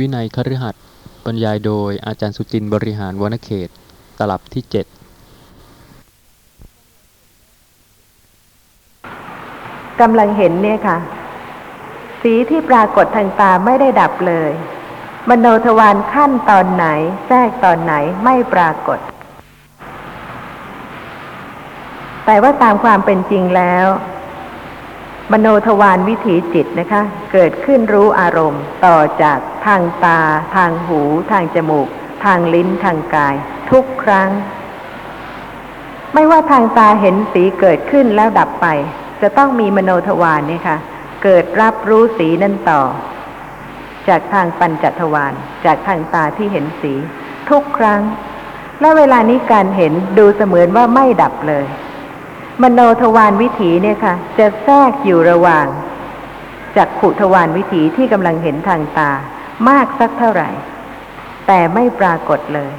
วินัยคฤหัสถ์บรรยายโดยอาจารย์สุจินต์บริหารวนเขต ตลับที่เจ็ดกำลังเห็นเนี่ยค่ะ สีที่ปรากฏทางตาไม่ได้ดับเลย มโนทวารขั้นตอนไหน แทรกตอนไหนไม่ปรากฏ แต่ว่าตามความเป็นจริงแล้ว มโนทวารวิถีจิตนะคะ เกิดขึ้นรู้อารมณ์ต่อจากทางตา ทางหู ทางจมูก ทางลิ้นทางกาย ทุกครั้ง ไม่ว่าทางตาเห็นสีเกิดขึ้นแล้วดับไป จะต้องมีมโนทวารเนี่ยค่ะ เกิดรับรู้สีนั่นต่อ จากทางปัญจทวารจากทางตาที่เห็นสี ทุกครั้ง และเวลานี้การเห็นดูเสมือนว่าไม่ดับเลย มโนทวารวิถีเนี่ยค่ะ จะแทรกอยู่ระหว่างจากขุทวารวิถีที่กำลังเห็นทางตา มากสักเท่าไหร่ แต่ไม่ปรากฏเลย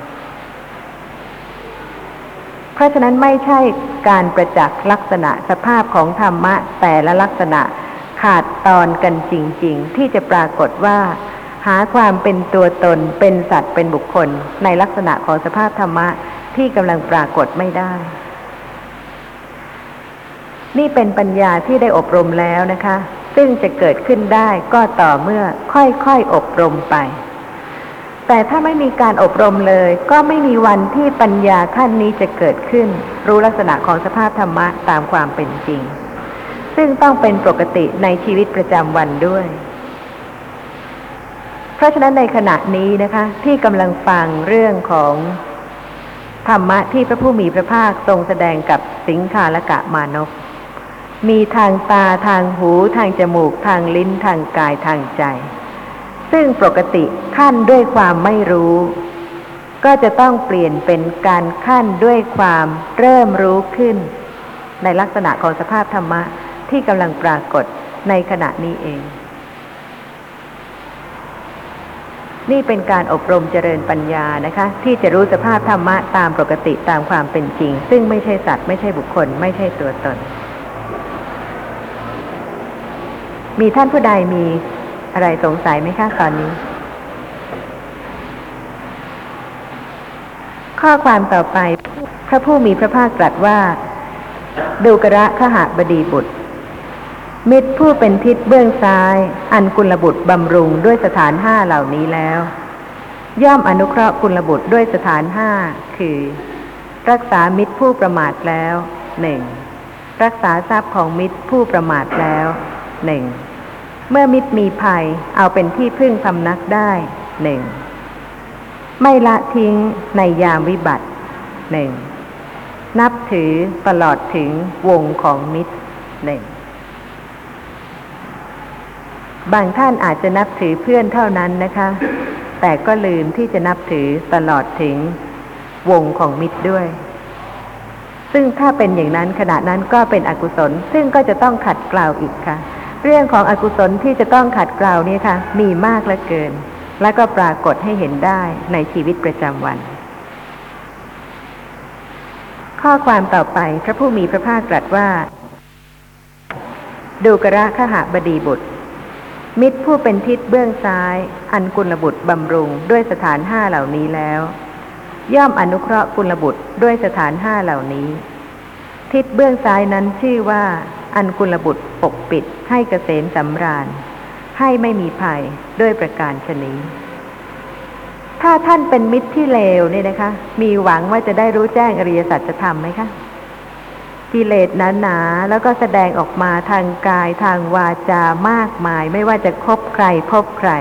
เพราะฉะนั้นไม่ใช่การประจักษ์ลักษณะสภาพของธรรมะ แต่ละลักษณะขาดตอนกันจริง ๆ ที่จะปรากฏว่า หาความเป็นตัวตนเป็นสัตว์เป็นบุคคล ในลักษณะของสภาพธรรมะที่กำลังปรากฏไม่ได้ นี่เป็นปัญญาที่ได้อบรมแล้วนะคะ ซึ่งจะเกิดขึ้นได้ก็ต่อเมื่อค่อยๆอบรมไป แต่ถ้าไม่มีการอบรมเลย ก็ไม่มีวันที่ปัญญาขั้นนี้จะเกิดขึ้น รู้ลักษณะของสภาพธรรมะตามความเป็นจริง ซึ่งต้องเป็นปกติในชีวิตประจำวันด้วย เพราะฉะนั้นในขณะนี้นะคะ ที่กำลังฟังเรื่องของธรรมะที่พระผู้มีพระภาคทรงแสดงกับสิงคาลกะมานพ มีทางตาทางหูทางจมูกทางลิ้นทางกายทางใจ ซึ่งปกติขั้นด้วยความไม่รู้ ก็จะต้องเปลี่ยนเป็นการขั้นด้วยความเริ่มรู้ขึ้น ในลักษณะของสภาพธรรมะที่กำลังปรากฏในขณะนี้เอง นี่เป็นการอบรมเจริญปัญญานะคะ ที่จะรู้สภาพธรรมะตามปกติตามความเป็นจริง ซึ่งไม่ใช่สัตว์ไม่ใช่บุคคล ไม่ใช่ตัวตน มีท่านผู้ใดมีอะไรสงสัยไหมคะตอนนี้ ข้อความต่อไป พระผู้มีพระภาคตรัสว่า ดูกระขหบดีบุตร มิตรผู้เป็นทิศเบื้องซ้าย อันกุลบุตรบำรุงด้วยสถานห้าเหล่านี้แล้ว ย่อมอนุเคราะห์กุลบุตรด้วยสถานห้าคือ รักษามิตรผู้ประมาทแล้วหนึ่งรักษาทรัพย์ของมิตรผู้ประมาทแล้ว หนึ่งเมื่อมิตรมีภัยเอาเป็นที่พึ่งพำนักได้หนึ่งไม่ละทิ้งในยามวิบัติหนึ่งนับถือตลอดถึงวงของมิตรหนึ่งบางท่านอาจจะนับถือเพื่อนเท่านั้นนะคะ แต่ก็ลืมที่จะนับถือตลอดถึงวงของมิตรด้วย ซึ่งถ้าเป็นอย่างนั้นขณะนั้นก็เป็นอกุศล ซึ่งก็จะต้องขัดเกลาอีกค่ะ เรื่องของอกุศลที่จะต้องขัดเกลานี่ค่ะ มีมากเหลือเกิน และก็ปรากฏให้เห็นได้ในชีวิตประจำวัน ข้อความต่อไปพระผู้มีพระภาคตรัสว่า ดูกระขหบดีบุตร มิตรผู้เป็นทิศเบื้องซ้าย อันกุลบุตรบำรุงด้วยสถานห้าเหล่านี้แล้ว ย่อมอนุเคราะห์กุลบุตรด้วยสถานห้าเหล่านี้ ทิศเบื้องซ้ายนั้นชื่อว่า อันกุลบุตร ปกปิดให้เกษมสำราญ ให้ไม่มีภัยด้วยประการชนี้ถ้าท่านเป็นมิตรที่เลวเนี่ยนะคะ มีหวังว่าจะได้รู้แจ้งอริยสัจธรรมไหมคะกิเลสหนาๆแล้วก็แสดงออกมาทางกายทางวาจามากมาย ไม่ว่าจะคบใครพบใคร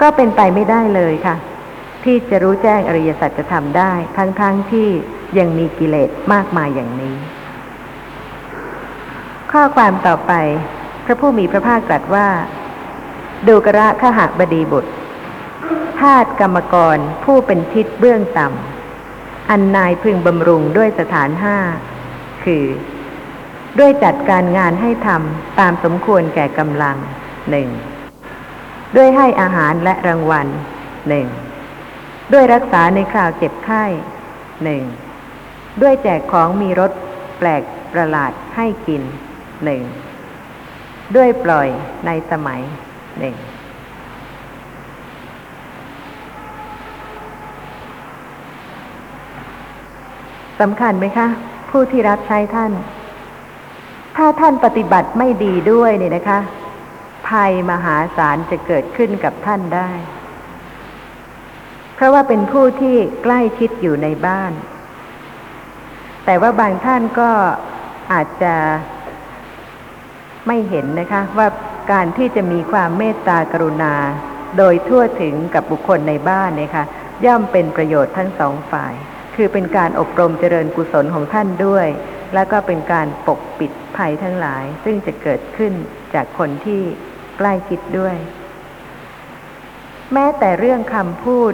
ก็เป็นไปไม่ได้เลยค่ะ ที่จะรู้แจ้งอริยสัจธรรมได้ ทั้งๆทที่ยังมีกิเลสมากมายอย่างนี้ ข้อความต่อไป พระผู้มีพระภาคตรัสว่า ดูกระขหบดีบุตรทาตกรรมกรผู้เป็นทิศเบื้องต่ำอันนายพึงบำรุงด้วยสถานห้าคือ ด้วยจัดการงานให้ทำตามสมควรแก่กำลังหนึ่งด้วยให้อาหารและรางวัลหนึ่งด้วยรักษาในคราวเจ็บไข้หนึ่งด้วยแจกของมีรสแปลกประหลาดให้กิน หนึ่งด้วยปล่อยในสมัยหนึ่งสำคัญไหมคะ ผู้ที่รับใช้ท่าน ถ้าท่านปฏิบัติไม่ดีด้วยเนี่ยนะคะ ภัยมหาศาลจะเกิดขึ้นกับท่านได้ เพราะว่าเป็นผู้ที่ใกล้ชิดอยู่ในบ้าน แต่ว่าบางท่านก็อาจจะ ไม่เห็นนะคะว่าการที่จะมีความเมตตากรุณา โดยทั่วถึงกับบุคคลในบ้านเนี่ยค่ะย่อมเป็นประโยชน์ทั้งสองฝ่าย คือเป็นการอบรมเจริญกุศลของท่านด้วย แล้วก็เป็นการปกปิดภัยทั้งหลาย ซึ่งจะเกิดขึ้นจากคนที่ใกล้คิดด้วย แม้แต่เรื่องคำพูด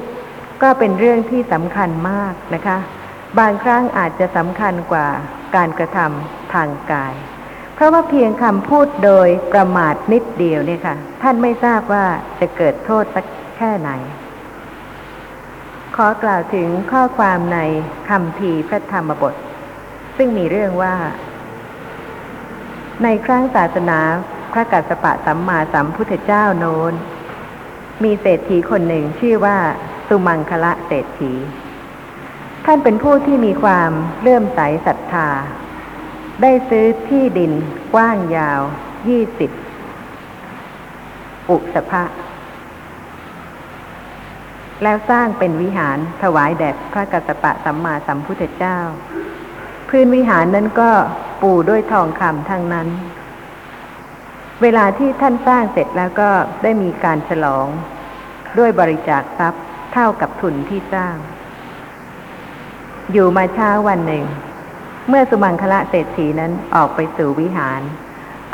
ก็เป็นเรื่องที่สำคัญมากนะคะ บางครั้งอาจจะสำคัญกว่าการกระทำทางกาย ราะว่าเพียงคำพูดโดยประมาทนิดเดียวเนี่ยค่ะ ท่านไม่ทราบว่าจะเกิดโทษสักแค่ไหน ขอกล่าวถึงข้อความในคำพีพระธรรมบท ซึ่งมีเรื่องว่า ในครั้งศาสนาพระกัสสปะสัมมาสัมพุทธเจ้าโน้น มีเศรษฐีคนหนึ่งชื่อว่า สุมังคละเศรษฐี ท่านเป็นผู้ที่มีความเลื่อมใสศรัทธา ได้ซื้อที่ดินกว้างยาวยี่สิบอุสภะแล้วสร้างเป็นวิหารถวายแด่พระกัสสปะสัมมาสัมพุทธเจ้า พื้นวิหารนั้นก็ปูด้วยทองคำทั้งนั้น เวลาที่ท่านสร้างเสร็จแล้วก็ได้มีการฉลองด้วยบริจาคทรัพย์เท่ากับทุนที่สร้าง อยู่มาเช้าวันหนึ่ง เมื่อสุมังคละเศรษฐีนั้นออกไปสู่วิหาร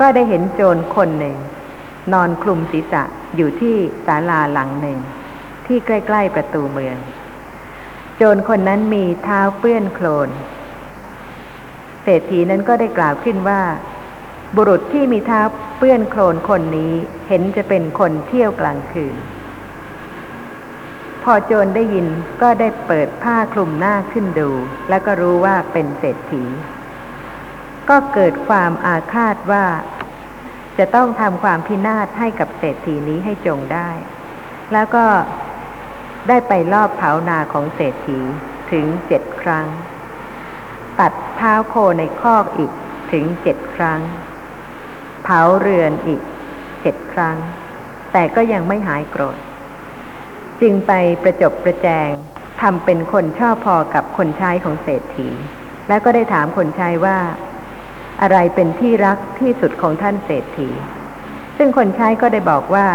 ก็ได้เห็นโจรคนหนึ่ง นอนคลุมศีรษะอยู่ที่ศาลาหลังหนึ่ง ที่ใกล้ ๆ ประตูเมือง โจรคนนั้นมีเท้าเปื้อนโคลนเศรษฐีนั้นก็ได้กล่าวขึ้นว่า บุรุษที่มีเท้าเปื้อนโคลนคนนี้เห็นจะเป็นคนเที่ยวกลางคืน พอโจรได้ยินก็ได้เปิดผ้าคลุมหน้าขึ้นดู แล้วก็รู้ว่าเป็นเศรษฐี ก็เกิดความอาฆาตว่า จะต้องทำความพินาศให้กับเศรษฐีนี้ให้จงได้ แล้วก็ได้ไปลอบเผานาของเศรษฐีถึงเจ็ดครั้ง ตัดเท้าโคในคอกอีกถึงเจ็ดครั้ง เผาเรือนอีกเจ็ดครั้ง แต่ก็ยังไม่หายโกรธ จึงไปประจบประแจงทำเป็นคนชอบพอกับคนใช้ของเศรษฐี แล้วก็ได้ถามคนใช้ว่า อะไรเป็นที่รักที่สุดของท่านเศรษฐี ซึ่งคนใช้ก็ได้บอกว่า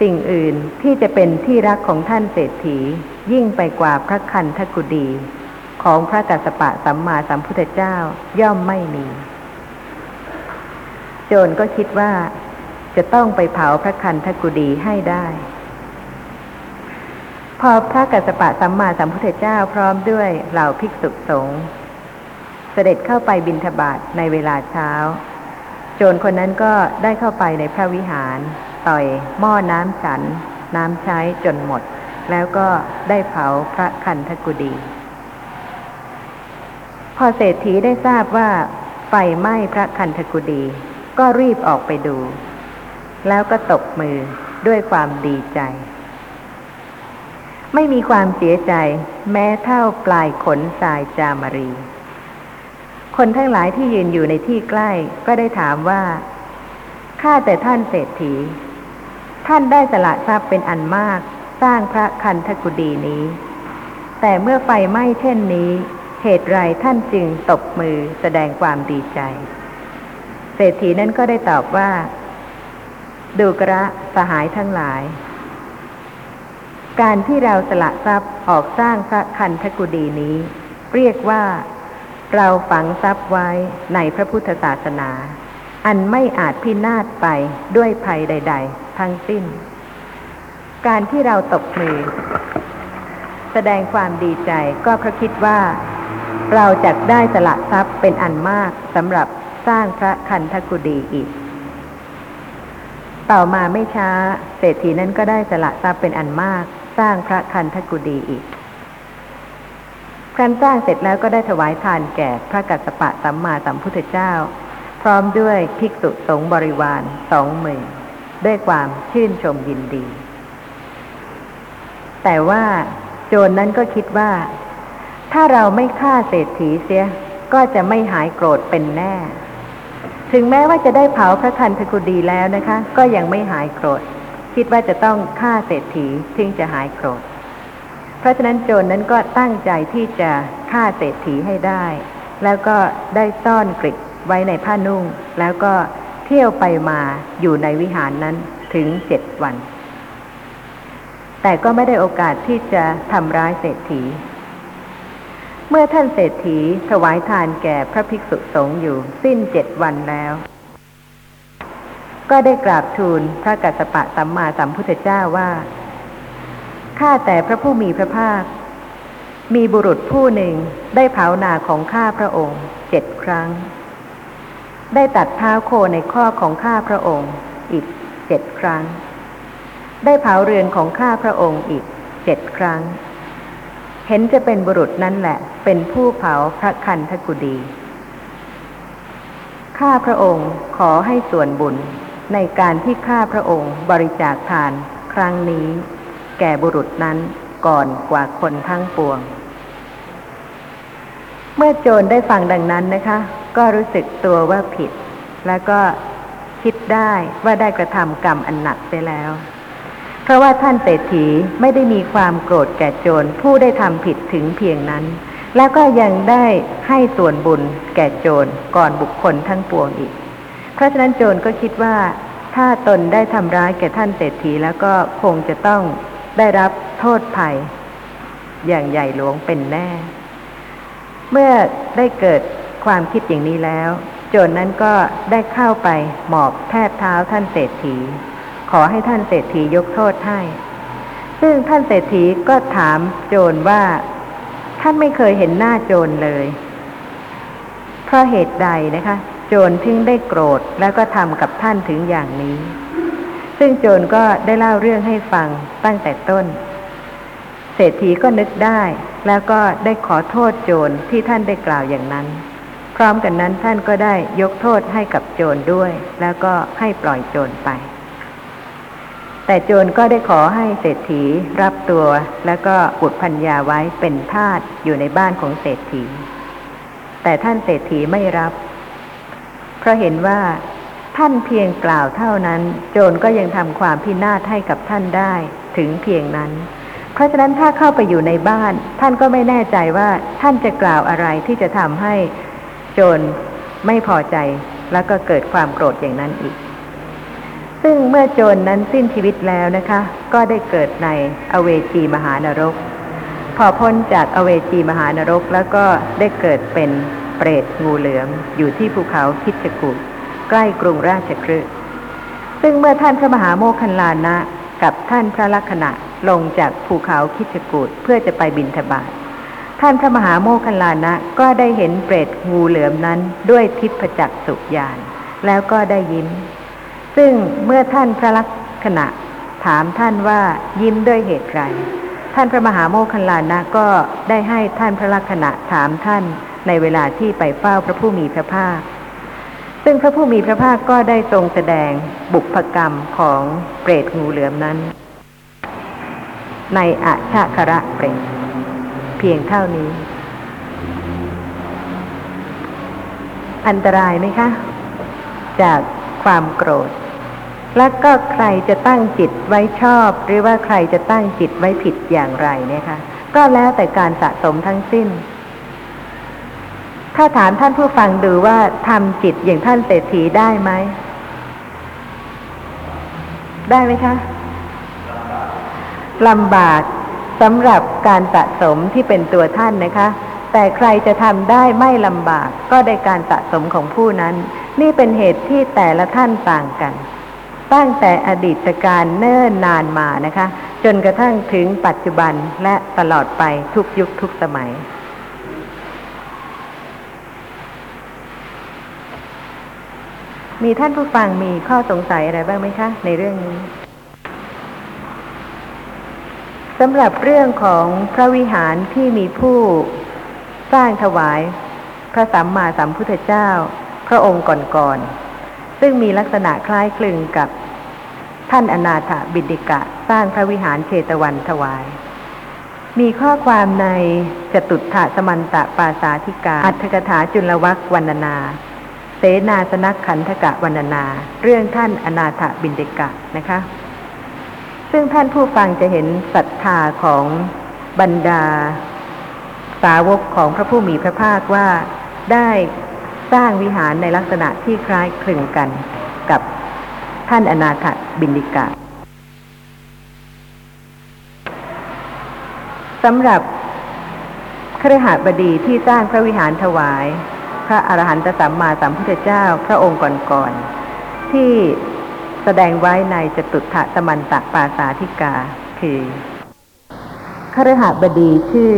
สิ่งอื่นที่จะเป็นที่รักของท่านเศรษฐี ยิ่งไปกว่าพระคันธกุฎีของพระกัสสปะสัมมาสัมพุทธเจ้าย่อมไม่มี โจรก็คิดว่าจะต้องไปเผาพระคันธกุฎีให้ได้ พอพระกัสสปะสัมมาสัมพุทธเจ้าพร้อมด้วยเหล่าภิกษุสงฆ์เสด็จเข้าไปบิณฑบาตในเวลาเช้า โจรคนนั้นก็ได้เข้าไปในพระวิหาร ต่อยหม้อน้ำฉัน น้ำใช้จนหมด แล้วก็ได้เผาพระคันธกุฎีพอเศรษฐีได้ทราบว่าไฟไหม้พระคันธกุฎีก็รีบออกไปดู แล้วก็ตบมือด้วยความดีใจ ไม่มีความเสียใจแม้เท่าปลายขนทรายจามรี คนทั้งหลายที่ยืนอยู่ในที่ใกล้ก็ได้ถามว่าข้าแต่ท่านเศรษฐี ท่านได้สละทรัพย์เป็นอันมากสร้างพระคันธกุฎีนี้ แต่เมื่อไฟไหม้เช่นนี้ เหตุไรท่านจึงตบมือแสดงความดีใจ เศรษฐีนั้นก็ได้ตอบว่า ดูกระสหายทั้งหลาย การที่เราสละทรัพย์ออกสร้างพระคันธกุฎีนี้ เรียกว่า เราฝังทรัพย์ไว้ในพระพุทธศาสนา อันไม่อาจพินาศไปด้วยภัยใด ๆ ทั้งสิ้น การที่เราตบมือ แสดงความดีใจก็เพราะคิดว่า เราจะได้สละทรัพย์เป็นอันมากสำหรับสร้างพระคันธกุฎีอีกต่อมาไม่ช้า เศรษฐีนั้นก็ได้สละทรัพย์เป็นอันมาก สร้างพระคันธกุฎีอีกการสร้างเสร็จแล้วก็ได้ถวายทานแก่พระกัสสปะสัมมาสัมพุทธเจ้า พร้อมด้วยภิกษุสงฆ์บริวารสองหมื่นด้วยความชื่นชมยินดี แต่ว่าโจรนนั้นก็คิดว่า ถ้าเราไม่ฆ่าเศรษฐีเสีย ก็จะไม่หายโกรธเป็นแน่ ถึงแม้ว่าจะได้เผาพระคันธกุฎีแล้วนะคะ ก็ยังไม่หายโกรธ คิดว่าจะต้องฆ่าเศรษฐีถึงจะหายโกรธ เพราะฉะนั้นโจรนนั้นก็ตั้งใจที่จะฆ่าเศรษฐีให้ได้ แล้วก็ได้ซ่อนกริดไว้ในผ้านุ่ง แล้วก็เที่ยวไปมาอยู่ในวิหารนั้นถึงเจ็ดวัน แต่ก็ไม่ได้โอกาสที่จะทำร้ายเศรษฐี เมื่อท่านเศรษฐีถวายทานแก่พระภิกษุสงฆ์อยู่สิ้นเจ็ดวันแล้ว ก็ได้กราบทูลพระกัสสปะสัมมาสัมพุทธเจ้าว่า ข้าแต่พระผู้มีพระภาค มีบุรุษผู้หนึ่งได้เผานาของข้าพระองค์เจ็ดครั้ง ได้ตัดเท้าโคในข้อของข้าพระองค์อีกเจ็ดครั้ง ได้เผาเรือนของข้าพระองค์อีกเจ็ดครั้ง เห็นจะเป็นบุรุษนั่นแหละ เป็นผู้เผาพระคันธกุฎีข้าพระองค์ขอให้ส่วนบุญ ในการที่ข้าพระองค์บริจาคทานครั้งนี้ แก่บุรุษนั้นก่อนกว่าคนทั้งปวง เมื่อโจรได้ฟังดังนั้นนะคะ ก็รู้สึกตัวว่าผิด แล้วก็คิดได้ว่าได้กระทำกรรมอันหนักไปแล้ว เพราะว่าท่านเศรษฐีไม่ได้มีความโกรธแก่โจรผู้ได้ทำผิดถึงเพียงนั้น แล้วก็ยังได้ให้ส่วนบุญแก่โจรก่อนบุคคลทั้งปวงอีก ราะฉะนั้นโจรก็คิดว่า ถ้าตนได้ทำร้ายแก่ท่านเศรษฐีแล้วก็คงจะต้องได้รับโทษภัย อย่างใหญ่หลวงเป็นแน่ เมื่อได้เกิดความคิดอย่างนี้แล้ว โจรนนั้นก็ได้เข้าไปหมอบแทบเท้าท่านเศรษฐี ขอให้ท่านเศรษฐียกโทษให้ ซึ่งท่านเศรษฐีก็ถามโจรว่า ท่านไม่เคยเห็นหน้าโจรเลย เพราะเหตุใดนะคะ โจรถึงได้โกรธแล้วก็ทำกับท่านถึงอย่างนี้ ซึ่งโจรก็ได้เล่าเรื่องให้ฟังตั้งแต่ต้น เศรษฐีก็นึกได้แล้วก็ได้ขอโทษโจรที่ท่านได้กล่าวอย่างนั้น พร้อมกันนั้นท่านก็ได้ยกโทษให้กับโจรด้วย แล้วก็ให้ปล่อยโจรไป แต่โจรก็ได้ขอให้เศรษฐีรับตัวแล้วก็บุตรพัญญาไว้เป็นทาสอยู่ในบ้านของเศรษฐี แต่ท่านเศรษฐีไม่รับ เพราะเห็นว่าท่านเพียงกล่าวเท่านั้น โจรก็ยังทำความพินาศให้กับท่านได้ถึงเพียงนั้น เพราะฉะนั้นถ้าเข้าไปอยู่ในบ้าน ท่านก็ไม่แน่ใจว่าท่านจะกล่าวอะไรที่จะทำให้โจรไม่พอใจแล้วก็เกิดความโกรธอย่างนั้นอีก ซึ่งเมื่อโจรนนั้นสิ้นชีวิตแล้วนะคะ ก็ได้เกิดในอเวจีมหานรก พอพ้นจากอเวจีมหานรกแล้วก็ได้เกิดเป็น เปรตงูเหลือม อยู่ที่ภูเขาคิชกุใกล้กรุงราชคฤห์ซึ่งเมื่อท่านพระมหาโมคคัลลานะ กับท่านพระลักษณะลงจากภูเขาคิชกูดเพื่อจะไปบินทบาทท่านพระมหาโมคคัลลานะก็ได้เห็นเปรตงูเหลือมนั้นด้วยทิพจักสุญานแล้วก็ได้ยิ้ม ซึ่งเมื่อท่านพระลักษณะถามท่านว่ายิ้มด้วยเหตุไรท่านพระมหาโมคคัลลานะก็ได้ให้ท่านพระลักษณะถามท่าน ในเวลาที่ไปเฝ้าพระผู้มีพระภาค ซึ่งพระผู้มีพระภาคก็ได้ทรงแสดงบุพกรรมของเปรตงูเหลือมนั้น ในอาชาคระเปรตเพียงเท่านี้ อันตรายไหมคะ จากความโกรธ แล้วก็ใครจะตั้งจิตไว้ชอบ หรือว่าใครจะตั้งจิตไว้ผิดอย่างไรเนี่ยคะ ก็แล้วแต่การสะสมทั้งสิ้น ถ้าถามท่านผู้ฟังดูว่าทำจิตอย่างท่านเศรษฐีได้ไหม ได้ไหมคะลำบากสำหรับการสะสมที่เป็นตัวท่านนะคะ แต่ใครจะทำได้ไม่ลำบากก็ได้การสะสมของผู้นั้น นี่เป็นเหตุที่แต่ละท่านต่างกัน ตั้งแต่อดีตการเนิ่นนานมานะคะ จนกระทั่งถึงปัจจุบันและตลอดไปทุกยุคทุกสมัย มีท่านผู้ฟังมีข้อสงสัยอะไรบ้างไหมคะ ในเรื่องนี้สำหรับเรื่องของพระวิหารที่มีผู้สร้างถวายพระสัมมาสัมพุทธเจ้า พระองค์ก่อนๆ ซึ่งมีลักษณะคล้ายคลึงกับท่านอนาถบิดิกะสร้างพระวิหารเชตวันถวาย มีข้อความในจตุถะสมันตะปาสาธิกา อัตถกถาจุลวัควรรณนา เสนาสนักขันธกะวรรณนา เรื่องท่านอนาถบินเดกะนะคะ ซึ่งท่านผู้ฟังจะเห็นศรัทธาของบรรดา สาวกของพระผู้มีพระภาคว่าได้สร้างวิหารในลักษณะที่คล้ายคลึงกันกับท่านอนาถบินดิกะสำหรับครหบดีที่สร้างพระวิหารถวาย ระอรหันตสัมมาสัมพุทธเจ้าพระองค์ก่อนๆที่แสดงไว้ในจตุถะสมันตะปาสาธิกา คือครหบดีชื่อ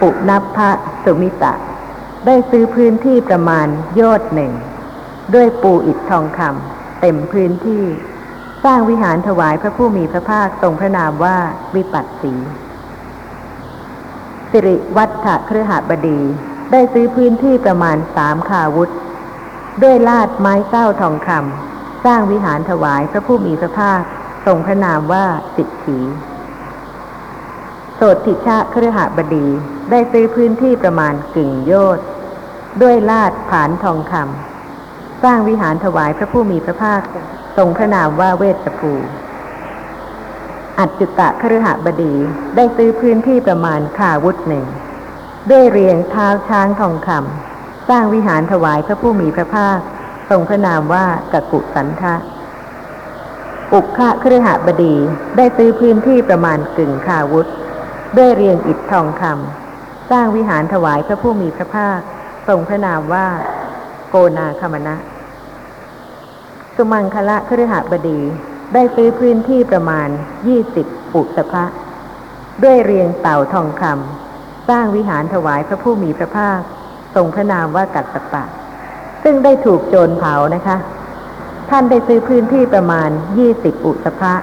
ปุนัพะสุมิตะ ได้ซื้อพื้นที่ประมาณโยชน์หนึ่ง ด้วยปูอิฐทองคำเต็มพื้นที่ สร้างวิหารถวายพระผู้มีพระภาคทรงพระนามว่าวิปัสสี สิริวัฒครือหบดี ได้ซื้อพื้นที่ประมาณสามคาวุธ ด้วยลาดไม้เก้าทองคำสร้างวิหารถวายพระผู้มีพระภาคทรงพระนามว่าสิทธีโสติชะเครือหบดีได้ซื้อพื้นที่ประมาณกึ่งโยชน์ด้วยลาดผานทองคำสร้างวิหารถวายพระผู้มีพระภาคทรงพระนามว่าเวสภูอัจจุตะคฤหบดีได้ซื้อพื้นที่ประมาณคาวุธหนึ่ง ด้วยเรียงเท้าช้างทองคำสร้างวิหารถวายพระผู้มีพระภาค ทรงพระนามว่ากกุสันทะ อุกคะคฤหบดีได้ซื้อพื้นที่ประมาณกึ่งคาวุธ ด้วยเรียงอิฐทองคำสร้างวิหารถวายพระผู้มีพระภาค ทรงพระนามว่า โกนาคมณะสุมังคละคฤหบดีได้ซื้อพื้นที่ประมาณยี่สิบปุตภะด้วยเรียงเต่าทองคำ สร้างวิหารถวายพระผู้มีพระภาค ทรงพระนามว่ากัตตปะ ซึ่งได้ถูกโจรเผานะคะ ท่านได้ซื้อพื้นที่ประมาณยี่สิบอุตภะ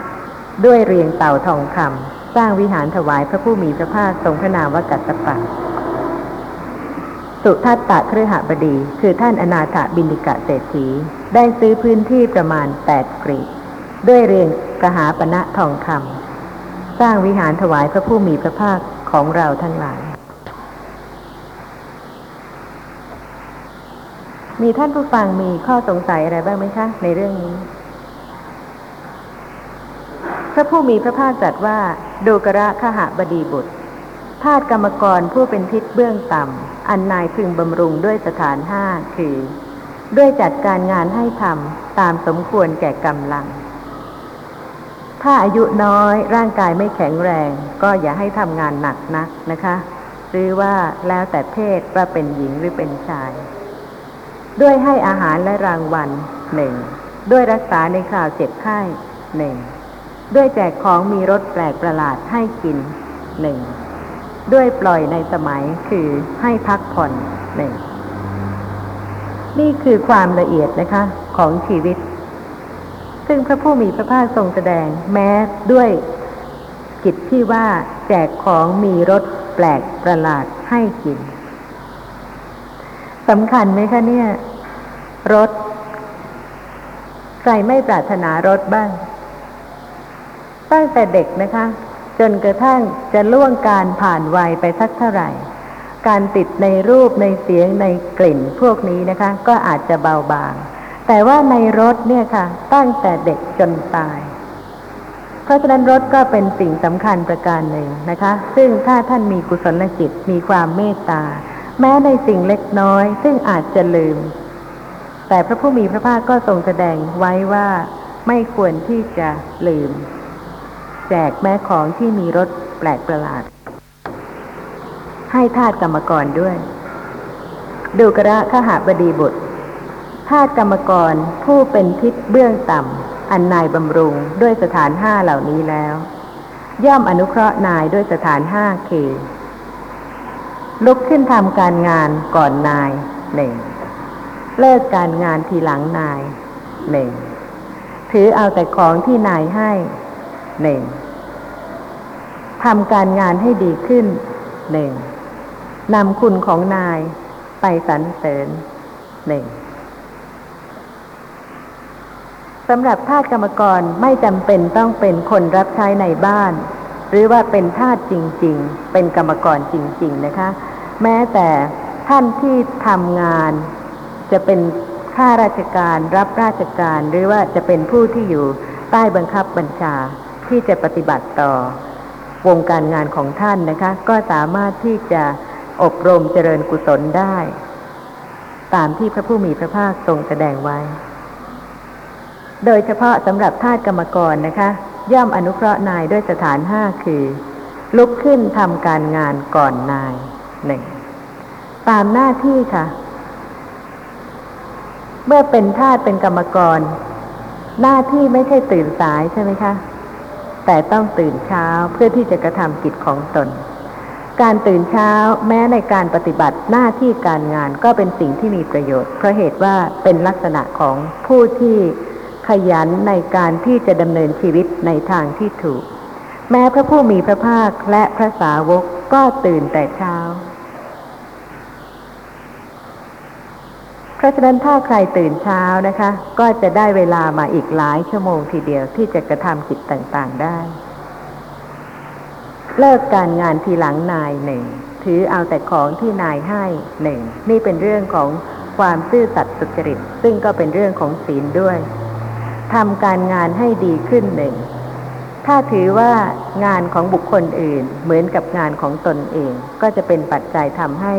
ด้วยเรียงเต่าทองคำสร้างวิหารถวายพระผู้มีพระภาคทรงพระนามว่ากัตตปะ สุทัตตะเครือหบดี คือท่านอนาถบินิกะเศรษฐีได้ซื้อพื้นที่ประมาณแปดกรีด้วยเรียงกหาปณะทองคำสร้างวิหารถวายพระผู้มีพระภาคของเราทั้งหลาย มีท่านผู้ฟังมีข้อสงสัยอะไรบ้างไหมคะ ในเรื่องนี้ พระผู้มีพระภาคตรัสว่าดูกระขหบดีบุตรทาตกรรมกรผู้เป็นทิศเบื้องต่ำ อันนายพึงบำรุงด้วยสถานห้าคือ ด้วยจัดการงานให้ทำตามสมควรแก่กำลัง ถ้าอายุน้อยร่างกายไม่แข็งแรง ก็อย่าให้ทำงานหนักนักนะคะ หรือว่าแล้วแต่เพศว่าเป็นหญิงหรือเป็นชาย ด้วยให้อาหารและรางวัลหนึ่งด้วยรักษาในข่าวเจ็บไข้หนึ่งด้วยแจกของมีรสแปลกประหลาดให้กินหนึ่งด้วยปล่อยในสมัยคือให้พักผ่อนหนึ่งนี่คือความละเอียดนะคะของชีวิต ซึ่งพระผู้มีพระภาคทรงแสดงแม้ด้วยกิจที่ว่าแจกของมีรสแปลกประหลาดให้กิน สำคัญไหมคะเนี่ยรสใครไม่ปรารถนารสบ้าง ตั้งแต่เด็กนะคะ จนกระทั่งจะล่วงการผ่านวัยไปสักเท่าไหร่ การติดในรูปในเสียงในกลิ่นพวกนี้นะคะ ก็อาจจะเบาบาง แต่ว่าในรถเนี่ยค่ะ ตั้งแต่เด็กจนตาย เพราะฉะนั้นรถก็เป็นสิ่งสำคัญประการหนึ่งนะคะ ซึ่งถ้าท่านมีกุศลจิตมีความเมตตา แม้ในสิ่งเล็กน้อย ซึ่งอาจจะลืม แต่พระผู้มีพระภาคก็ทรงแสดงไว้ว่าไม่ควรที่จะลืม แจกแม้ของที่มีรสแปลกประหลาด ให้ทาตกรรมกรด้วย ดูกระขหาบดีบุตรทาสกรรมกรผู้เป็นทิศเบื้องต่ำอันนายบำรุงด้วยสถานห้าเหล่านี้แล้ว ย่อมอนุเคราะห์นายด้วยสถานห้าเค ลุกขึ้นทำการงานก่อนนายหนึ่งเลิกการงานทีหลังนายหนึ่งถือเอาแต่ของที่นายให้หนึ่งทำการงานให้ดีขึ้นหนึ่งนำคุณของนายไปสรรเสริญหนึ่งสำหรับทาสกรรมกรไม่จำเป็นต้องเป็นคนรับใช้ในบ้าน หรือว่าเป็นทาสจริง ๆ เป็นกรรมกรจริง ๆ นะคะ แม้แต่ท่านที่ทำงานจะเป็นข้าราชการรับราชการหรือว่าจะเป็นผู้ที่อยู่ใต้บังคับบัญชาที่จะปฏิบัติต่อวงการงานของท่านนะคะ ก็สามารถที่จะอบรมเจริญกุศลได้ ตามที่พระผู้มีพระภาคทรงแสดงไว้ โดยเฉพาะสำหรับทาสกรรมกรนะคะ ย่อมอนุเคราะห์นายด้วยสถานห้าคือ ลุกขึ้นทำการงานก่อนนายหนึ่งตามหน้าที่ค่ะ เมื่อเป็นทาสเป็นกรรมกร หน้าที่ไม่ใช่ตื่นสายใช่ไหมคะ แต่ต้องตื่นเช้าเพื่อที่จะกระทำกิจของตน การตื่นเช้าแม้ในการปฏิบัติหน้าที่การงานก็เป็นสิ่งที่มีประโยชน์ เพราะเหตุว่าเป็นลักษณะของผู้ที่ ขยันในการที่จะดำเนินชีวิตในทางที่ถูก แม้พระผู้มีพระภาคและพระสาวกก็ตื่นแต่เช้า เพราะฉะนั้นถ้าใครตื่นเช้านะคะ ก็จะได้เวลามาอีกหลายชั่วโมงทีเดียวที่จะกระทำกิจต่างๆได้ เลิกการงานทีหลังนายหนึ่งถือเอาแต่ของที่นายให้หนึ่งนี่เป็นเรื่องของความซื่อสัตย์สุจริต ซึ่งก็เป็นเรื่องของศีลด้วย ทำการงานให้ดีขึ้นหนึ่ง ถ้าถือว่างานของบุคคลอื่นเหมือนกับงานของตนเอง ก็จะเป็นปัจจัยทำให้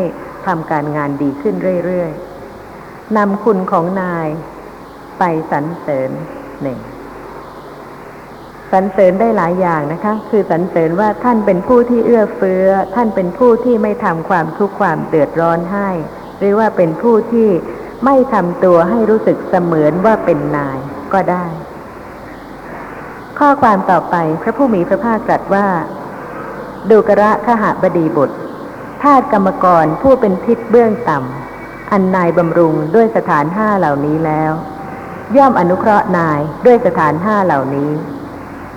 ทำการงานดีขึ้นเรื่อยๆนำคุณของนายไปสรรเสริญหนึ่งสรรเสริญได้หลายอย่างนะคะ คือสรรเสริญว่าท่านเป็นผู้ที่เอื้อเฟื้อ ท่านเป็นผู้ที่ไม่ทำความทุกข์ความเดือดร้อนให้ หรือว่าเป็นผู้ที่ไม่ทำตัวให้รู้สึกเสมือนว่าเป็นนาย ก็ได้ ข้อความต่อไปพระผู้มีพระภาคตรัสว่า ดูกระขหบดีบุตรทาสกรรมกรผู้เป็นทิศเบื้องต่ำอันนายบำรุงด้วยสถานห้าเหล่านี้แล้ว ย่อมอนุเคราะห์นายด้วยสถานห้าเหล่านี้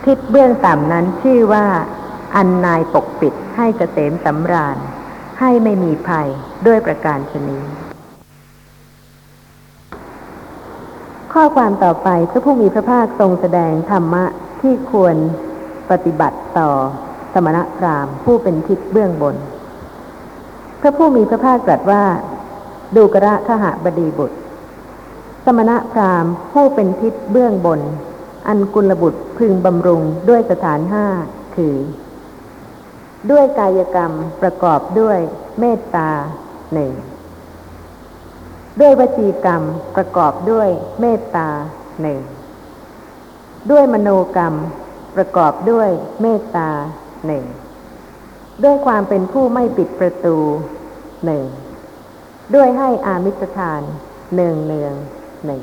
ทิศเบื้องต่ำนั้นชื่อว่า อันนายปกปิดให้เกษมสำราญ ให้ไม่มีภัยด้วยประการชนี้ ข้อความต่อไปพระผู้มีพระภาคทรงแสดงธรรมะที่ควรปฏิบัติต่อสมณพราหมณ์ผู้เป็นทิศเบื้องบน พระผู้มีพระภาคตรัสว่า ดูกระขหบดีบุตร สมณพราหมณ์ผู้เป็นทิศเบื้องบน อันกุลบุตรพึงบำรุงด้วยสถานห้าคือ ด้วยกายกรรมประกอบด้วยเมตตาหนึ่ง ด้วยวจีกรรมประกอบด้วยเมตตาหนึ่งด้วยมโนกรรมประกอบด้วยเมตตาหนึ่งด้วยความเป็นผู้ไม่ปิดประตูหนึ่งด้วยให้อามิสทานเนืองเนืองหนึ่ง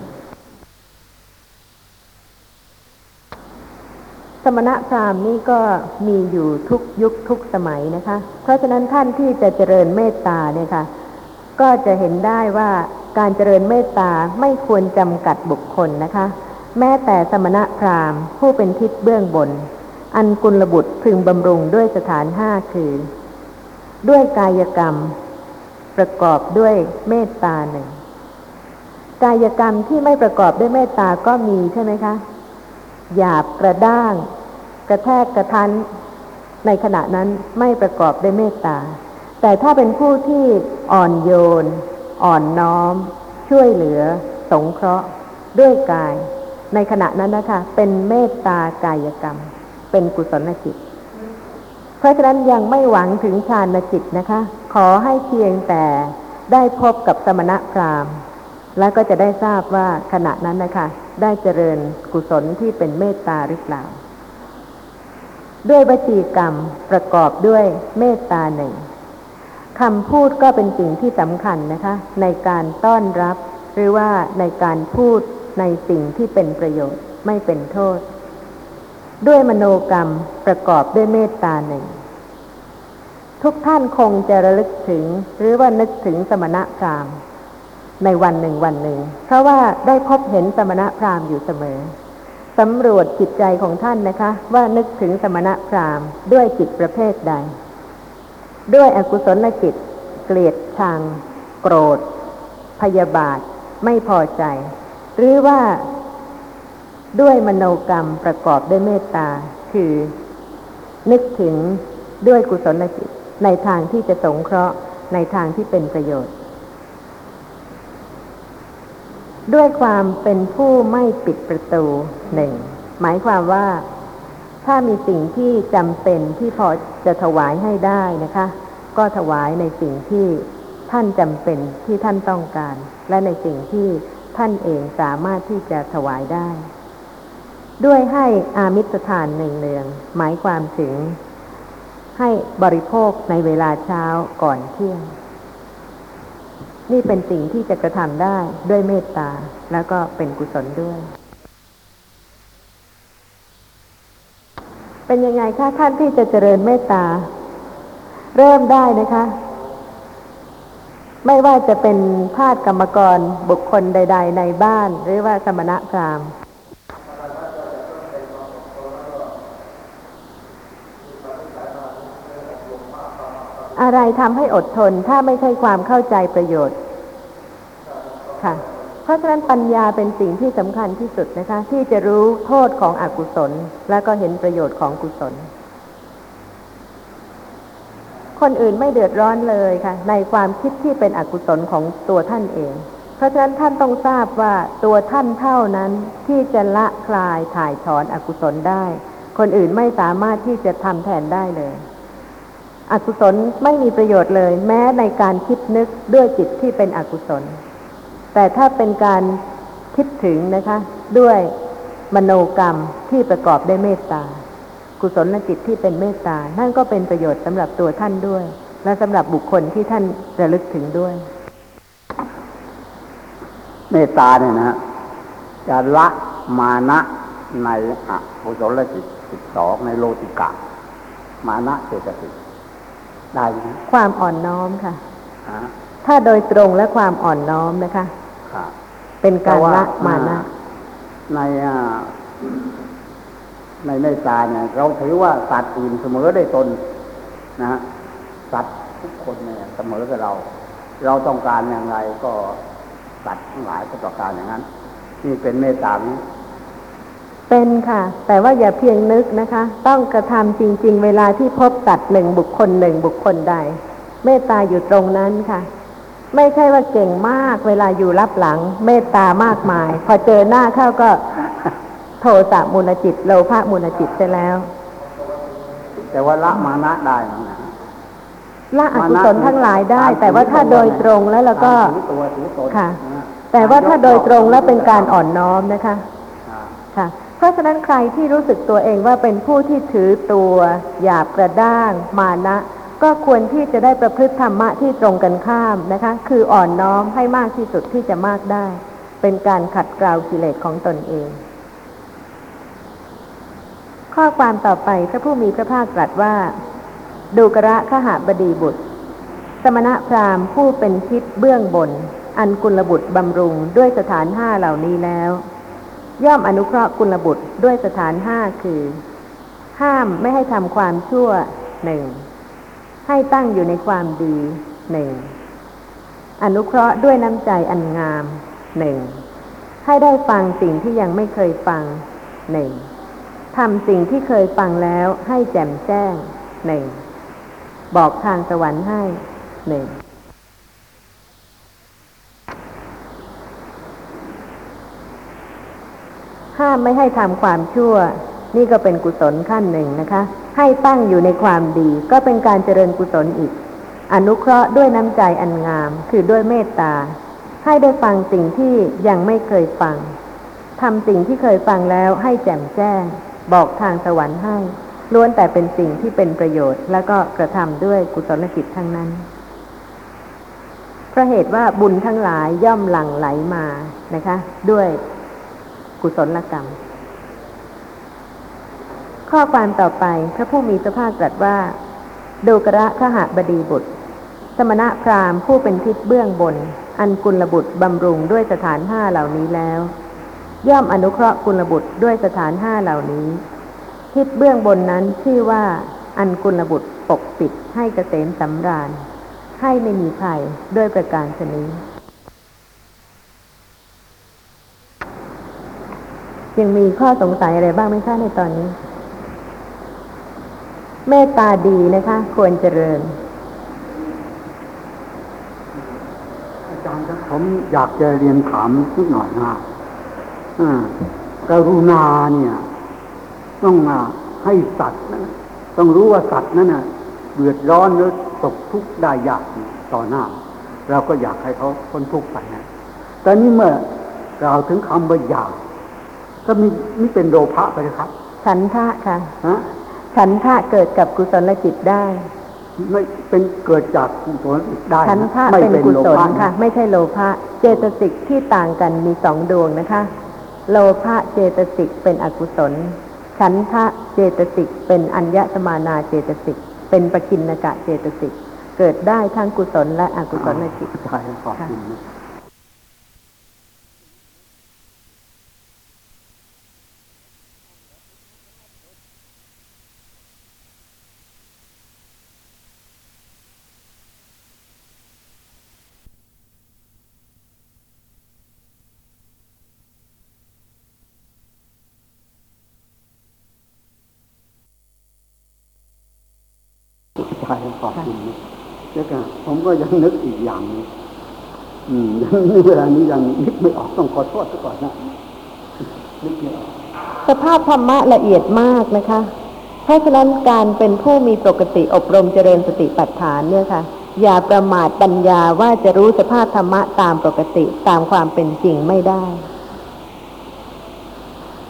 สมณะพราหมณ์นี่ก็มีอยู่ทุกยุคทุกสมัยนะคะ เพราะฉะนั้นท่านที่จะเจริญเมตตาเนี่ยค่ะ ก็จะเห็นได้ว่า การเจริญเมตตาไม่ควรจำกัดบุคคลนะคะ แม้แต่สมณะพราหมณ์ ผู้เป็นทิศเบื้องบน อันกุลบุตรพึงบำรุงด้วยสถานห้าคือ ด้วยกายกรรม ประกอบด้วยเมตตาหนึ่งกายกรรมที่ไม่ประกอบด้วยเมตตาก็มีใช่ไหมคะ หยาบกระด้าง กระแทกกระทันในขณะนั้นไม่ประกอบด้วยเมตตา แต่ถ้าเป็นผู้ที่อ่อนโยน อ่อนน้อม ช่วยเหลือ สงเคราะห์ ด้วยกาย ในขณะนั้นนะคะ เป็นเมตตากายกรรม เป็นกุศลจิต เพราะฉะนั้นยังไม่หวังถึงฌานจิตนะคะ ขอให้เพียงแต่ได้พบกับสมณะพราหมณ์ แล้วก็จะได้ทราบว่าขณะนั้นนะคะ ได้เจริญกุศลที่เป็นเมตตาหรือเปล่า ด้วยวจีกรรมประกอบด้วยเมตตาหนึ่ง คำพูดก็เป็นสิ่งที่สำคัญนะคะ ในการต้อนรับ หรือว่าในการพูดในสิ่งที่เป็นประโยชน์ไม่เป็นโทษ ด้วยมโนกรรมประกอบด้วยเมตตาหนึ่ง ทุกท่านคงจะระลึกถึง หรือว่านึกถึงสมณะพราหมณ์ ในวันหนึ่งวันหนึ่ง เพราะว่าได้พบเห็นสมณะพราหมณ์อยู่เสมอสำรวจจิตใจของท่านนะคะ ว่านึกถึงสมณะพราหมณ์ด้วยจิตประเภทใด ด้วยอกุศลจิต เกลียดชัง โกรธ พยาบาท ไม่พอใจ หรือว่าด้วยมโนกรรมประกอบด้วยเมตตา คือ นึกถึงด้วยกุศลจิต ในทางที่จะสงเคราะห์ในทางที่เป็นประโยชน์ ด้วยความเป็นผู้ไม่ปิดประตูหนึ่งหมายความว่า ถ้ามีสิ่งที่จำเป็นที่พอจะถวายให้ได้นะคะ ก็ถวายในสิ่งที่ท่านจำเป็นที่ท่านต้องการ และในสิ่งที่ท่านเองสามารถที่จะถวายได้ ด้วยให้อามิสทานหนึ่งเนือง หมายความถึง ให้บริโภคในเวลาเช้าก่อนเที่ยง นี่เป็นสิ่งที่จะกระทำได้ด้วยเมตตาแล้วก็เป็นกุศลด้วย เป็นยังไงคะท่านที่จะเจริญเมตตา เริ่มได้นะคะ ไม่ว่าจะเป็นทาสกรรมกรบุคคลใด ๆ ในบ้าน หรือว่าสมณพราหมณ์อะไรทำให้อดทนถ้าไม่ใช่ความเข้าใจประโยชน์ ค่ะ เพราะฉะนั้นปัญญาเป็นสิ่งที่สำคัญที่สุดนะคะ ที่จะรู้โทษของอกุศล และก็เห็นประโยชน์ของกุศล คนอื่นไม่เดือดร้อนเลยค่ะ ในความคิดที่เป็นอกุศลของตัวท่านเอง เพราะฉะนั้นท่านต้องทราบว่าตัวท่านเท่านั้นที่จะละคลายถ่ายถอนอกุศลได้ คนอื่นไม่สามารถที่จะทำแทนได้เลยอกุศลไม่มีประโยชน์เลย แม้ในการคิดนึกด้วยจิตที่เป็นอกุศล แต่ถ้าเป็นการคิดถึงนะคะ ด้วยมโนกรรมที่ประกอบด้วยเมตตา กุศลจิตที่เป็นเมตตา นั่นก็เป็นประโยชน์สำหรับตัวท่านด้วย และสำหรับบุคคลที่ท่านระลึกถึงด้วย เมตตาเนี่ยนะฮะจะละมานะในอกุศลจิตสิบสองในโลติกะ มานะเจตสิกได้ไหมความอ่อนน้อมค่ะฮะถ้าโดยตรงและความอ่อนน้อมนะคะครับ เป็นการละมานะในอ่าในเมตตาเนี่ย เราถือว่าสัตว์อื่นเสมอได้ตนนะฮะสัตว์ทุกคนเนี่ยเสมอกับเรา เราต้องการอย่างไรก็สัตว์ทั้งหลายก็ต้องการอย่างนั้นนี่เป็นเมตตาไหมเป็นค่ะ แต่ว่าอย่าเพียงนึกนะคะ ต้องกระทำจริง ๆ เวลาที่พบสัตว์หนึ่งบุคคลหนึ่งบุคคลใด เมตตาอยู่ตรงนั้นค่ะ ไม่ใช่ว่าเก่งมากเวลาอยู่รับหลัง เมตตามากมาย พอเจอหน้าเข้าก็โทสะมูลจิตโลภะมูลจิตไปแล้ว แต่ว่าละมานะได้นะฮะละอกุศลทั้งหลายได้ แต่ว่าถ้าโดยตรงแล้วเราก็ถือตัวถือตนค่ะนฮแต่ว่าถ้าโดยตรงแล้วเป็นการอ่อนน้อมนะคะอ่าค่ะ เพราะฉะนั้นใครที่รู้สึกตัวเองว่าเป็นผู้ที่ถือตัว หยาบกระด้าง มานะ ก็ควรที่จะได้ประพฤติธรรมะที่ตรงกันข้ามนะคะ คืออ่อนน้อมให้มากที่สุดที่จะมากได้ เป็นการขัดเกลากิเลสของตนเอง ข้อความต่อไปพระผู้มีพระภาคตรัสว่า ดูกระขหบดีบุตร สมณะพราหมณ์ผู้เป็นทิศเบื้องบน อันกุลบุตรบำรุงด้วยสถานห้าเหล่านี้แล้ว ย่อมอนุเคราะห์กุลบุตรด้วยสถานห้าคือ ห้ามไม่ให้ทำความชั่วหนึ่ง ให้ตั้งอยู่ในความดีหนึ่งอนุเคราะห์ด้วยน้ำใจอันงามหนึ่งให้ได้ฟังสิ่งที่ยังไม่เคยฟังหนึ่งทำสิ่งที่เคยฟังแล้วให้แจ่มแจ้งหนึ่งบอกทางสวรรค์ให้หนึ่งห้ามไม่ให้ทำความชั่ว นี่ก็เป็นกุศลขั้นหนึ่งนะคะ ให้ตั้งอยู่ในความดี ก็เป็นการเจริญกุศลอีก อนุเคราะห์ด้วยน้ำใจอันงาม คือด้วยเมตตา ให้ได้ฟังสิ่งที่ยังไม่เคยฟังทำสิ่งที่เคยฟังแล้วให้แจ่มแจ้ง บอกทางสวรรค์ให้ ล้วนแต่เป็นสิ่งที่เป็นประโยชน์ แล้วก็กระทำด้วยกุศลจิตทั้งนั้นเพราะเหตุว่าบุญทั้งหลายย่อมหลั่งไหลมานะคะ ด้วยกุศลกรรม ข้อความต่อไปพระผู้มีพระภาคตรัสว่าดูกระขหบดีบุตร สมณะพราหมณ์ผู้เป็นทิศเบื้องบน อันกุลบุตรบำรุงด้วยสถานห้าเหล่านี้แล้ว ย่อมอนุเคราะห์กุลบุตรด้วยสถานห้าเหล่านี้ ทิศเบื้องบนนั้นชื่อว่า อันกุลบุตรปกปิดให้เกษมสำราญ ให้ไม่มีภัยด้วยประการชนี้ยังมีข้อสงสัยอะไรบ้างไหมคะในตอนนี้ เมตตาดีนะคะ ควรเจริญ อาจารย์ครับผมอยากจะเรียนถามนิดหน่อยนะอ่ากรุณาเนี่ย ต้องมาให้สัตว์นะต้องรู้ว่าสัตว์นั้นน่ะเดือดร้อนหรือตกทุกข์ได้ยากต่อหน้า เราก็อยากให้เขาพ้นทุกข์ไปนะแต่นี่เมื่อกล่าวถึงคำว่าอยาก ก็มีนี่เป็นโลภะไปเลยครับ ฉันทะค่ะฮะ ฉันทะเกิดกับกุศลจิตได้ ไม่เป็นเกิดจากกุศลได้ฉันทะไม่เป็นเป็นกุโลศลภะค่ะ ไม่ใช่โลภะเจตสิกที่ต่างกันมีสองดวงนะคะ โลภะเจตสิกเป็นอกุศล ฉันทะเจตสิกเป็นอัญญสมานาเจตสิกเป็นปกินนกะเจตสิกเกิดได้ทั้งกุศลและอกุศลจิตใช่ขอบคุณ ขอบคุณนะแล้วก็ผมก็ยังนึกอีกอย่างนึงอืมยังเวลานี้ยังนึกไม่ออกต้องขอโทษซะก่อนนะนึกไม่ออกสภาพธรรมะละเอียดมากนะคะ เพราะฉะนั้นการเป็นผู้มีปกติอบรมเจริญสติปัฏฐานเนี่ยค่ะ อย่าประมาทปัญญาว่าจะรู้สภาพธรรมะตามปกติตามความเป็นจริงไม่ได้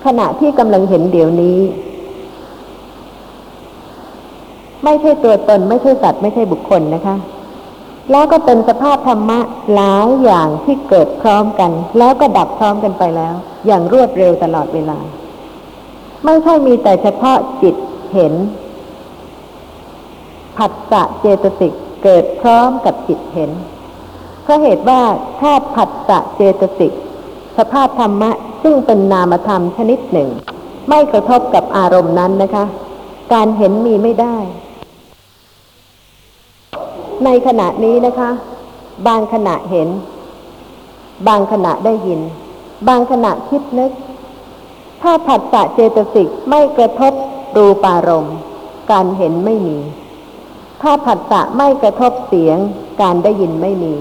ขณะที่กำลังเห็นเดี๋ยวนี้ ไม่ใช่ตัวตน ไม่ใช่สัตว์ไม่ใช่บุคคลนะคะ แล้วก็เป็นสภาพธรรมะหลายอย่างที่เกิดพร้อมกัน แล้วก็ดับพร้อมกันไปแล้ว อย่างรวดเร็วตลอดเวลา ไม่ใช่มีแต่เฉพาะจิตเห็นผัสสะเจตสิกเกิดพร้อมกับจิตเห็นเพราะเหตุว่าถ้าผัสสะเจตสิกสภาพธรรมะซึ่งเป็นนามธรรมชนิดหนึ่ง ไม่กระทบกับอารมณ์นั้นนะคะ การเห็นมีไม่ได้ ในขณะนี้นะคะ บางขณะเห็น บางขณะได้ยิน บางขณะคิดนึก ถ้าผัสสะเจตสิกไม่กระทบรูปารมณ์ การเห็นไม่มี ถ้าผัสสะไม่กระทบเสียง การได้ยินไม่มี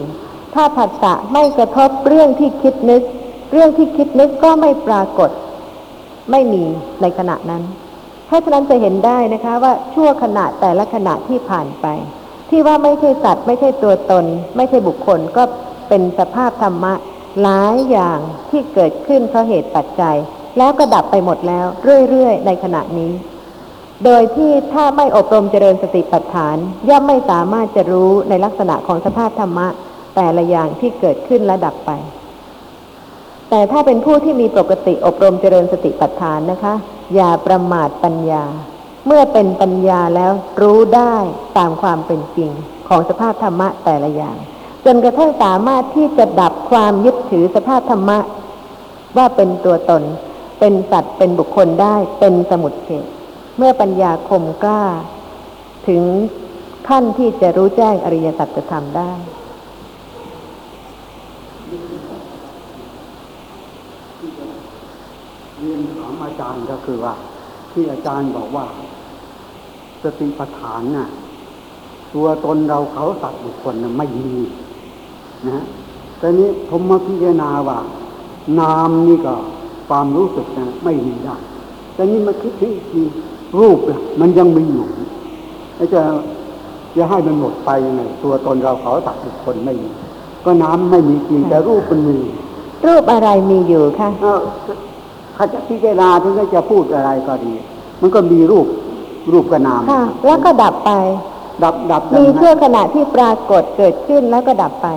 ถ้าผัสสะไม่กระทบเรื่องที่คิดนึก เรื่องที่คิดนึกก็ไม่ปรากฏ ไม่มีในขณะนั้น เพราะฉะนั้นจะเห็นได้นะคะว่าชั่วขณะแต่ละขณะที่ผ่านไป ที่ว่าไม่ใช่สัตว์ ไม่ใช่ตัวตน ไม่ใช่บุคคลก็เป็นสภาพธรรมะหลายอย่างที่เกิดขึ้นเพราะเหตุปัจจัย แล้วก็ดับไปหมดแล้วเรื่อยๆในขณะนี้ โดยที่ถ้าไม่อบรมเจริญสติปัฏฐาน ย่อมไม่สามารถจะรู้ในลักษณะของสภาพธรรมะ แต่ละอย่างที่เกิดขึ้นและดับไป แต่ถ้าเป็นผู้ที่มีปกติอบรมเจริญสติปัฏฐานนะคะ อย่าประมาทปัญญา เมื่อเป็นปัญญาแล้วรู้ได้ตามความเป็นจริงของสภาพธรรมะแต่ละอย่าง จนกระทั่งสามารถที่จะดับความยึดถือสภาพธรรมะ ว่าเป็นตัวตน เป็นสัตว์เป็นบุคคลได้เป็นสมุดเฉดเมื่อปัญญาคมกล้า ถึงขั้นที่จะรู้แจ้งอริยสัจธรรมได้เรียนถามอาจารย์ก็คือว่า ที่อาจารย์บอกว่า สติปัฏฐานน่ะ ตัวตนเราเขาสัตว์บุคคลน่ะไม่มีนะแต่นี้ผมมาพิจารณาว่า นามนี่ก็ความรู้สึกนะไม่มีได้แต่นี้มาคิดถึงอีกทีรูปน่ะมันยังมีอยู่แล้วจะจะให้มันหมดไปยังไงตัวตนเราเขาสัตว์บุคคลไม่มี ก็น้ำไม่มีจริงแต่รูปมันมี รูปอะไรมีอยู่คะเอ้าถ้าจะพิจารณาถึงจะพูดอะไรก็ดี มันก็มีรูป รูปกับนามค่ะ แล้วก็ดับไป ดับดับมีดับนะชั่วขณะที่ปรากฏเกิดขึ้นแล้วก็ดับไป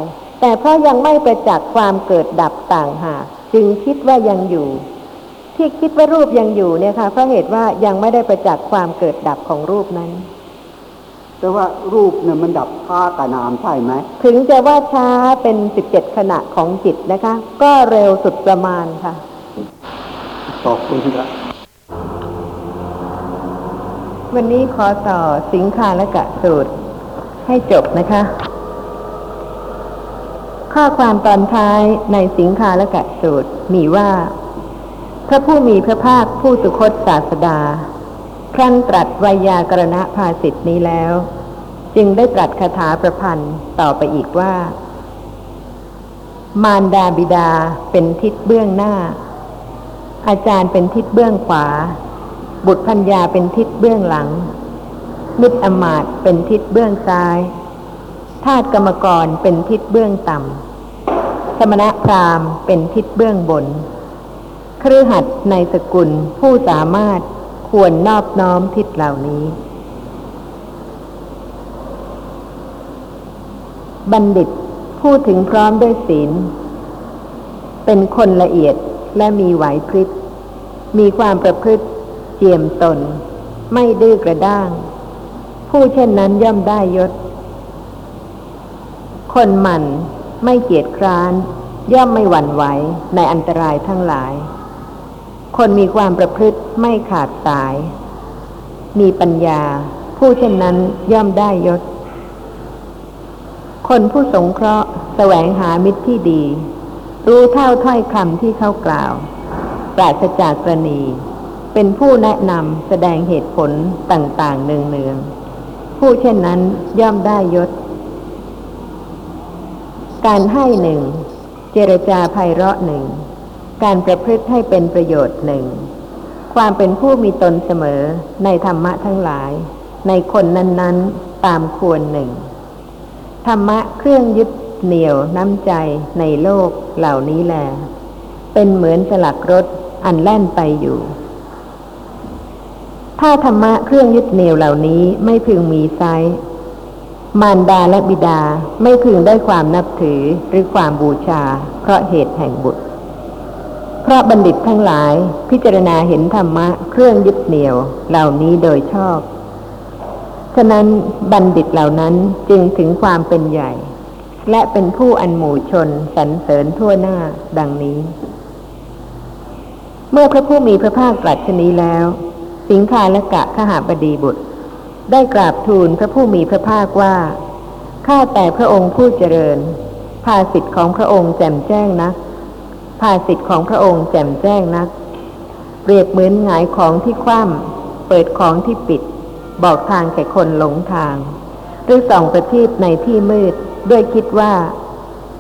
แต่เพราะยังไม่ประจักษ์ความเกิดดับต่างหากจึงคิดว่ายังอยู่ ที่คิดว่ารูปยังอยู่เนี่ยค่ะเพราะเหตุว่ายังไม่ได้ประจักษ์ความเกิดดับของรูปนั้นแต่ว่ารูปเนี่ยมันดับท่ากับนามใช่ไหม ถึงจะว่าช้าเป็นสิบเจ็ดขณะของจิตนะคะ ก็เร็วสุดประมาณค่ะขอบคุณครับ วันนี้ขอต่อสิงคาและกะสูตร ให้จบนะคะ ข้อความตอนท้ายในสิงคาและกะสูตรมีว่า พระผู้มีพระภาคผู้สุคตศาสดา ครั้นตรัสไวยากรณภาสิทธินี้แล้ว จึงได้ตรัสคาถาประพันธ์ต่อไปอีกว่า มารดาบิดาเป็นทิศเบื้องหน้า อาจารย์เป็นทิศเบื้องขวา บุตรพัญญาเป็นทิศเบื้องหลัง มิตรอมาตย์เป็นทิศเบื้องซ้ายทาสกรรมกรเป็นทิศเบื้องต่ำสมณะพราหมณ์เป็นทิศเบื้องบน ครือหัดในสกุลผู้สามารถควรนอบน้อมทิศเหล่านี้ บัณฑิตพูดถึงพร้อมด้วยศีล เป็นคนละเอียดและมีไหวพริบมีความประพฤติ เจียมตน ไม่ดื้อกระด้าง ผู้เช่นนั้นย่อมได้ยศ คนหมั่นไม่เกียจคร้าน ย่อมไม่หวั่นไหวในอันตรายทั้งหลาย คนมีความประพฤติไม่ขาดสาย มีปัญญา ผู้เช่นนั้นย่อมได้ยศ คนผู้สงเคราะห์แสวงหามิตรที่ดี รู้เท่าถ้อยคำที่เขากล่าว ปราศจากกรณี เป็นผู้แนะนำแสดงเหตุผลต่าง ๆ เนืองๆผู้เช่นนั้นย่อมได้ยศ การให้หนึ่ง เจรจาไพเราะหนึ่ง การประพฤติให้เป็นประโยชน์หนึ่ง ความเป็นผู้มีตนเสมอในธรรมะทั้งหลาย ในคนนั้น ๆ ตามควรหนึ่ง ธรรมะเครื่องยึดเหนี่ยวน้ำใจในโลกเหล่านี้แล เป็นเหมือนสลักรถอันแล่นไปอยู่ ถ้าธรรมะเครื่องยึดเหนี่ยวเหล่านี้ไม่พึงมีไซมารดาและบิดาไม่พึงได้ความนับถือหรือความบูชา เพราะเหตุแห่งบุตร เพราะบัณฑิตทั้งหลายพิจารณาเห็นธรรมะเครื่องยึดเหนี่ยวเหล่านี้โดยชอบ ฉะนั้นบัณฑิตเหล่านั้นจึงถึงความเป็นใหญ่ และเป็นผู้อันหมู่ชนสรรเสริญทั่วหน้าดังนี้ เมื่อพระผู้มีพระภาคตรัสชนี้แล้ว สิงคาและกะขหาบดีบุตร ได้กราบทูลพระผู้มีพระภาคว่า ข้าแต่พระองค์ผู้เจริญ ภาสิทธิ์ของพระองค์แจ่มแจ้งนักภาสิทธิ์ของพระองค์แจ่มแจ้งนักเปรียบเหมือนหงายของที่คว่ำเปิดของที่ปิด บอกทางแก่คนหลงทาง หรือส่องประทีปในที่มืด ด้วยคิดว่า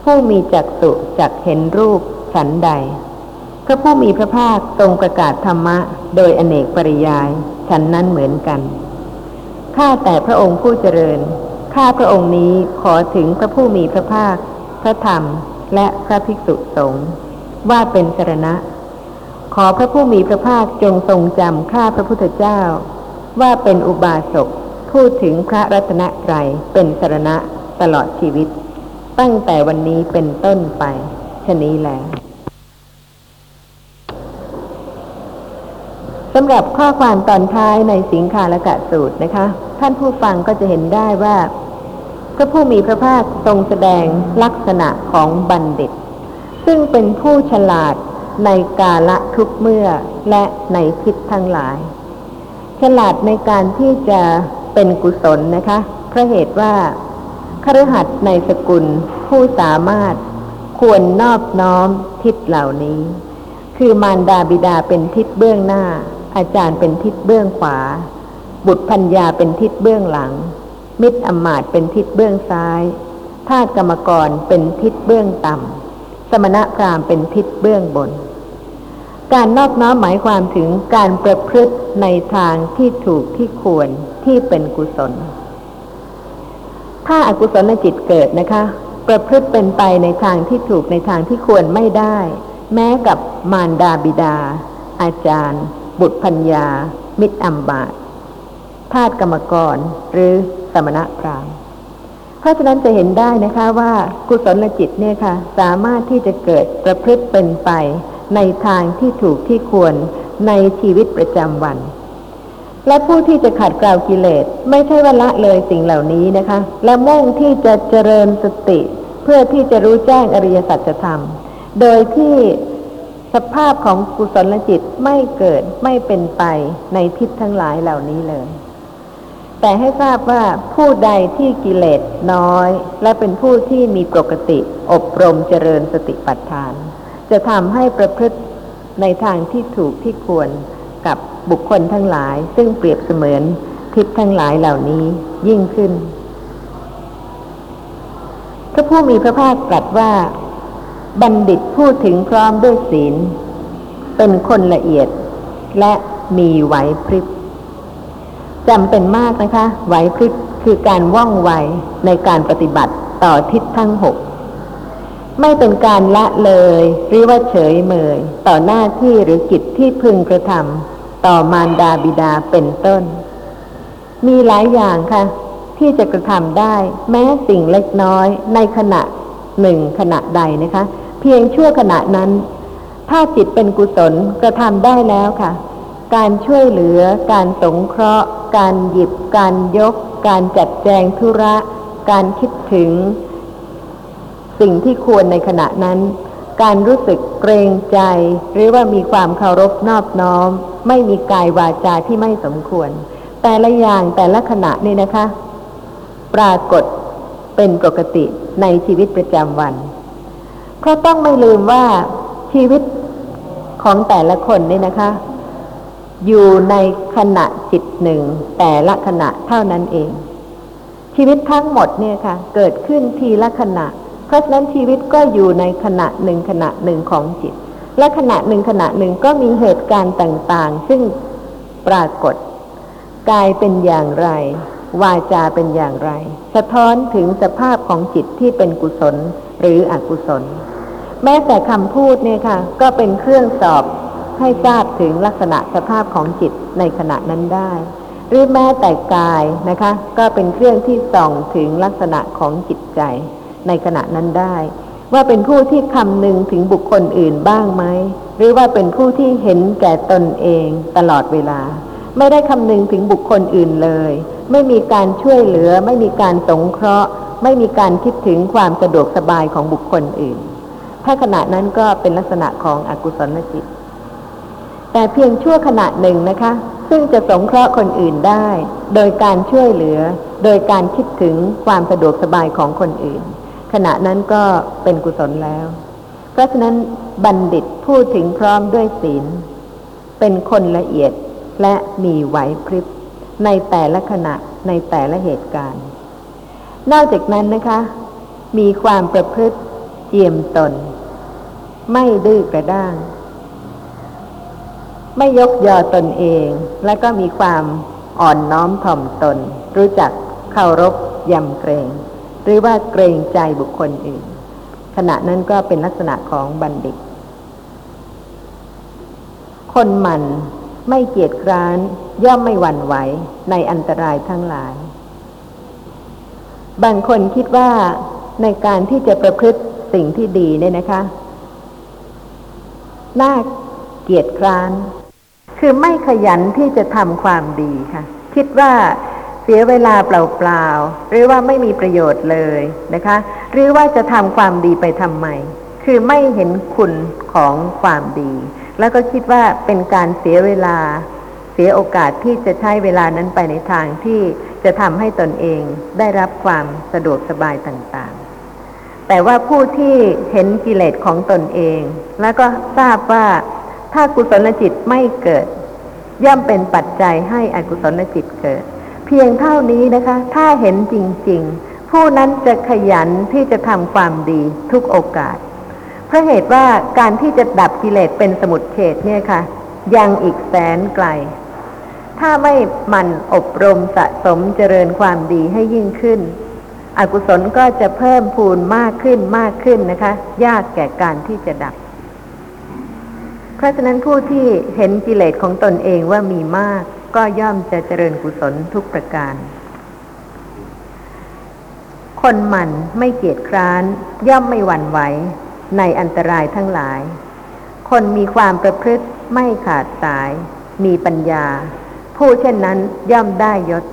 ผู้มีจักสุจักเห็นรูปฉันใด ระผู้มีพระภาคทรงประกาศธรรมะ โดยอเนกปริยายฉันนั้นเหมือนกันข้าแต่พระองค์ผู้เจริญข้าพระองค์นี้ขอถึงพระผู้มีพระภาค พระธรรมและพระภิกษุสงฆ์ว่าเป็นสรณะ ขอพระผู้มีพระภาคจงทรงจำข้าพระพุทธเจ้า ว่าเป็นอุบาสกพูดถึงพระรัตนตรัยเป็นสรณะตลอดชีวิต ตั้งแต่วันนี้เป็นต้นไปชนี้แล้วำหรับข้อความตอนท้ายในสิงคาลกะสูตรนะคะ ท่านผู้ฟังก็จะเห็นได้ว่า พระผู้มีพระภาคทรงแสดงลักษณะของบัณฑิต ซึ่งเป็นผู้ฉลาดในกาละทุกเมื่อและในทิศทั้งหลาย ฉลาดในการที่จะเป็นกุศลนะคะเพราะเหตุว่าคฤหัสถ์ในสกุลผู้สามารถควรนอบน้อมทิศเหล่านี้ คือมารดาบิดาเป็นทิศเบื้องหน้า อาจารย์เป็นทิศเบื้องขวา บุตรพัญญาเป็นทิศเบื้องหลัง มิตรอมาตย์เป็นทิศเบื้องซ้ายทาสกรรมกรเป็นทิศเบื้องต่ำ สมณะพราหมณ์เป็นทิศเบื้องบน การนอบน้อมหมายความถึงการประพฤติในทางที่ถูกที่ควรที่เป็นกุศล ถ้าอากุศลจิตเกิดนะคะ ประพฤติเป็นไปในทางที่ถูกในทางที่ควรไม่ได้ แม้กับมารดาบิดา อาจารย์ บุตรพัญญา มิตรอัมบาตทาสกรรมกร หรือสมณพราหมณ์เพราะฉะนั้นจะเห็นได้นะคะว่ากุศลจิตเนี่ยค่ะ สามารถที่จะเกิดประพฤติเป็นไป ในทางที่ถูกที่ควรในชีวิตประจำวัน และผู้ที่จะขัดเกลากิเลส ไม่ใช่ว่าละเลยสิ่งเหล่านี้นะคะ และมุ่งที่จะเจริญสติ เพื่อที่จะรู้แจ้งอริยสัจธรรม โดยที่ สภาพของกุศลจิตไม่เกิดไม่เป็นไปในทิศทั้งหลายเหล่านี้เลย แต่ให้ทราบว่าผู้ใดที่กิเลสน้อย และเป็นผู้ที่มีปกติ อบรมเจริญสติปัฏฐาน จะทำให้ประพฤติในทางที่ถูกที่ควรกับบุคคลทั้งหลาย ซึ่งเปรียบเสมือนทิพทั้งหลายเหล่านี้ยิ่งขึ้นพระผู้มีพระภาคตรัสว่า บัณฑิตพูดถึงพร้อมด้วยศีล เป็นคนละเอียดและมีไหวพริบจำเป็นมากนะคะ ไหวพริบคือการว่องไวในการปฏิบัติต่อทิศทั้งหก ไม่เป็นการละเลย หรือว่าเฉยเมย ต่อหน้าที่หรือกิจที่พึงกระทำต่อมารดาบิดาเป็นต้น มีหลายอย่างค่ะ ที่จะกระทำได้ แม้สิ่งเล็กน้อยในขณะ หนึ่งขณะใดนะคะ เพียงชั่วขณะนั้น ถ้าจิตเป็นกุศลกระทำได้แล้วค่ะ การช่วยเหลือ การสงเคราะห์ การหยิบ การยก การจัดแจงธุระ การคิดถึง สิ่งที่ควรในขณะนั้น การรู้สึกเกรงใจ หรือว่ามีความเคารพนอบน้อม ไม่มีกายวาจาที่ไม่สมควร แต่ละอย่างแต่ละขณะนี่นะคะ ปรากฏ เป็นปกติในชีวิตประจำวัน เพราะต้องไม่ลืมว่าชีวิตของแต่ละคนนี่นะคะ อยู่ในขณะจิตหนึ่ง แต่ละขณะเท่านั้นเอง ชีวิตทั้งหมดเนี่ยค่ะ เกิดขึ้นทีละขณะ เพราะฉะนั้นชีวิตก็อยู่ในขณะหนึ่งขณะหนึ่งของจิต และขณะหนึ่งขณะหนึ่งก็มีเหตุการณ์ต่างๆ ซึ่งปรากฏกายเป็นอย่างไร วาจาเป็นอย่างไร สะท้อนถึงสภาพของจิตที่เป็นกุศลหรืออกุศล แม้แต่คำพูดเนี่ยค่ะ ก็เป็นเครื่องสอบให้ทราบถึงลักษณะสภาพของจิตในขณะนั้นได้ หรือแม้แต่กายนะคะ ก็เป็นเครื่องที่ส่องถึงลักษณะของจิตใจในขณะนั้นได้ ว่าเป็นผู้ที่คำนึงถึงบุคคลอื่นบ้างไหมหรือว่าเป็นผู้ที่เห็นแก่ตนเองตลอดเวลา ไม่ได้คำนึงถึงบุคคลอื่นเลย ไม่มีการช่วยเหลือ ไม่มีการสงเคราะห์ ไม่มีการคิดถึงความสะดวกสบายของบุคคลอื่น ถ้าขณะนั้นก็เป็นลักษณะของอกุศลจิต แต่เพียงชั่วขณะหนึ่งนะคะ ซึ่งจะสงเคราะห์คนอื่นได้ โดยการช่วยเหลือ โดยการคิดถึงความสะดวกสบายของคนอื่น ขณะนั้นก็เป็นกุศลแล้ว เพราะฉะนั้นบัณฑิตพูดถึงพร้อมด้วยศีล เป็นคนละเอียดและมีไหวพริบ ในแต่ละขณะในแต่ละเหตุการณ์ นอกจากนั้นนะคะ มีความประพฤติเจียมตน ไม่ดื้อกระด้าง ไม่ยกยอตนเอง และก็มีความอ่อนน้อมถ่อมตน รู้จักเคารพยำเกรง หรือว่าเกรงใจบุคคลอื่น ขณะนั้นก็เป็นลักษณะของบัณฑิต คนหมัน ไม่เกียจคร้าน ย่อมไม่หวั่นไหวในอันตรายทั้งหลาย บางคนคิดว่าในการที่จะประพฤติสิ่งที่ดีเนี่ยนะคะ น่าเกียจคร้าน คือไม่ขยันที่จะทำความดีค่ะ คิดว่าเสียเวลาเปล่าๆ หรือว่าไม่มีประโยชน์เลยนะคะ หรือว่าจะทำความดีไปทำไม คือไม่เห็นคุณของความดี แล้วก็คิดว่าเป็นการเสียเวลา เสียโอกาสที่จะใช้เวลานั้นไปในทางที่จะทำให้ตนเองได้รับความสะดวกสบายต่างๆ แต่ว่าผู้ที่เห็นกิเลสของตนเอง แล้วก็ทราบว่าถ้ากุศลจิตไม่เกิด ย่อมเป็นปัจจัยให้อกุศลจิตเกิด เพียงเท่านี้นะคะ ถ้าเห็นจริง ๆ ผู้นั้นจะขยันที่จะทำความดีทุกโอกาส เพราะเหตุว่าการที่จะดับกิเลสเป็นสมุดเฉดเนี่ยค่ะ ยังอีกแสนไกล ถ้าไม่มันอบรมสะสมเจริญความดีให้ยิ่งขึ้น อกุศลก็จะเพิ่มพูนมากขึ้นมากขึ้นนะคะ ยากแก่การที่จะดับ เพราะฉะนั้นผู้ที่เห็นกิเลสของตนเองว่ามีมาก ก็ย่อมจะเจริญกุศลทุกประการคนหมันไม่เกียจคร้าน ย่อมไม่หวั่นไหว ในอันตรายทั้งหลาย คนมีความประพฤติไม่ขาดสาย มีปัญญา ผู้เช่นนั้นย่อมได้ยศ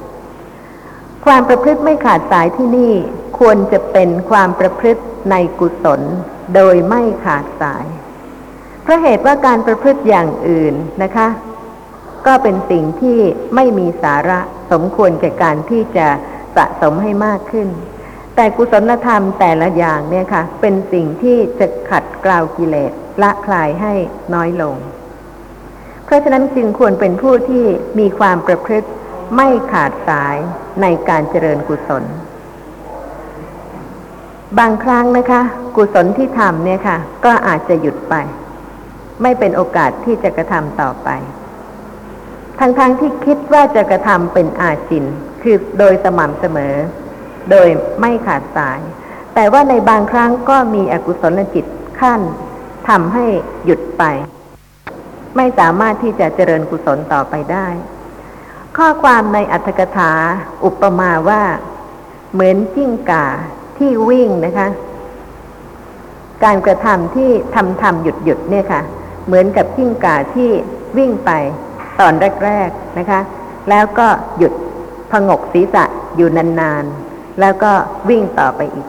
ความประพฤติไม่ขาดสายที่นี่ควรจะเป็นความประพฤติในกุศล โดยไม่ขาดสาย เพราะเหตุว่าการประพฤติอย่างอื่นนะคะ ก็เป็นสิ่งที่ไม่มีสาระสมควรแก่การที่จะสะสมให้มากขึ้น แต่กุศลธรรมแต่ละอย่างเนี่ยค่ะ เป็นสิ่งที่จะขัดกล่าวกิเลสละคลายให้น้อยลง เพราะฉะนั้นจึงควรเป็นผู้ที่มีความประพฤติไม่ขาดสายในการเจริญกุศล บางครั้งนะคะ กุศลที่ทำเนี่ยค่ะ ก็อาจจะหยุดไป ไม่เป็นโอกาสที่จะกระทำต่อไป ทั้งๆทที่คิดว่าจะกระทำเป็นอาจิน คือโดยสม่ำเสมอ โดยไม่ขาดสาย แต่ว่าในบางครั้งก็มีอกุศลจิตขั้นทำให้หยุดไป ไม่สามารถที่จะเจริญกุศลต่อไปได้ ข้อความในอัตถกถาอุปมาว่า เหมือนจิ้งก่าที่วิ่งนะคะ การกระทำที่ทำทำหยุดหยุดเนี่ยค่ะ เหมือนกับจิ้งก่าที่วิ่งไปตอนแรก ๆนะคะ แล้วก็หยุดพงกศีรษะอยู่นานๆ แล้วก็วิ่งต่อไปอีก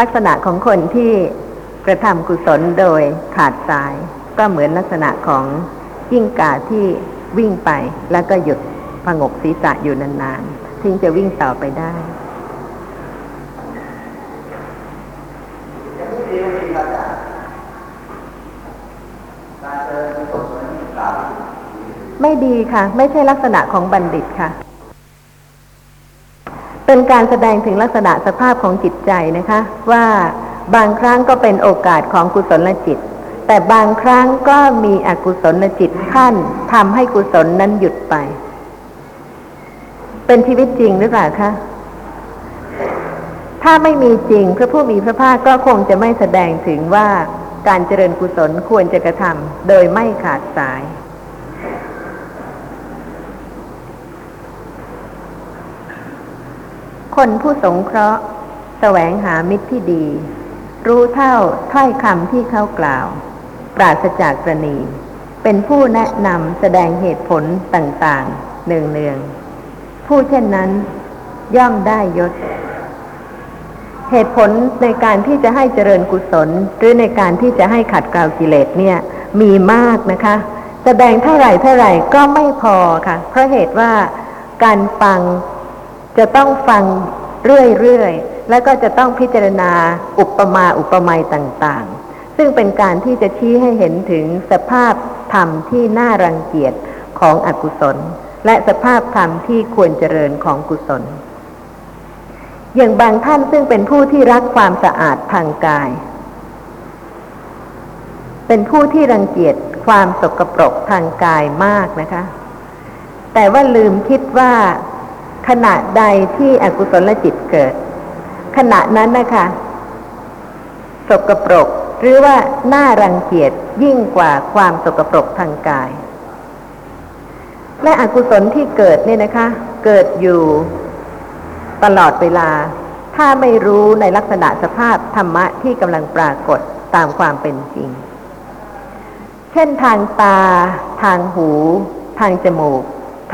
ลักษณะของคนที่กระทำกุศลโดยขาดสาย ก็เหมือนลักษณะของยิ่งกาที่วิ่งไปแล้วก็หยุดพงกศีรษะอยู่นานๆถึงจะวิ่งต่อไปได้ไม่ดีค่ะ ไม่ใช่ลักษณะของบัณฑิตค่ะ เป็นการแสดงถึงลักษณะสภาพของจิตใจนะคะ ว่าบางครั้งก็เป็นโอกาสของกุศลจิต แต่บางครั้งก็มีอกุศลจิตขั้นทำให้กุศลนั้นหยุดไป เป็นชีวิตจริงหรือเปล่าคะถ้าไม่มีจริงพระผู้มีพระภาคก็คงจะไม่แสดงถึงว่าการเจริญกุศลควรจะกระทำโดยไม่ขาดสาย คนผู้สงเคราะห์ แสวงหามิตรที่ดี รู้เท่าถ้อยคำที่เขากล่าว ปราศจากกรณี เป็นผู้แนะนำแสดงเหตุผลต่างๆ เนืองๆ ผู้เช่นนั้น ย่อมได้ยศ เหตุผลในการที่จะให้เจริญกุศล หรือในการที่จะให้ขัดเกลากิเลสเนี่ย มีมากนะคะ แสดงเท่าไหร่เท่าไหร่ก็ไม่พอค่ะ เพราะเหตุว่าการฟัง จะต้องฟังเรื่อยๆ แล้วก็จะต้องพิจารณาอุปมาอุปไมยต่างๆ ซึ่งเป็นการที่จะชี้ให้เห็นถึงสภาพธรรมที่น่ารังเกียจของอกุศล และสภาพธรรมที่ควรเจริญของกุศล อย่างบางท่านซึ่งเป็นผู้ที่รักความสะอาดทางกาย เป็นผู้ที่รังเกียจความสกปรกทางกายมากนะคะ แต่ว่าลืมคิดว่า ขณะใดที่อกุศลจิตเกิด ขณะนั้นนะคะสกปรก หรือว่าน่ารังเกียจยิ่งกว่าความสกปรกทางกาย และอกุศลที่เกิดเนี่ยนะคะ เกิดอยู่ตลอดเวลา ถ้าไม่รู้ในลักษณะสภาพธรรมะที่กำลังปรากฏตามความเป็นจริง เช่นทางตา ทางหู ทางจมูก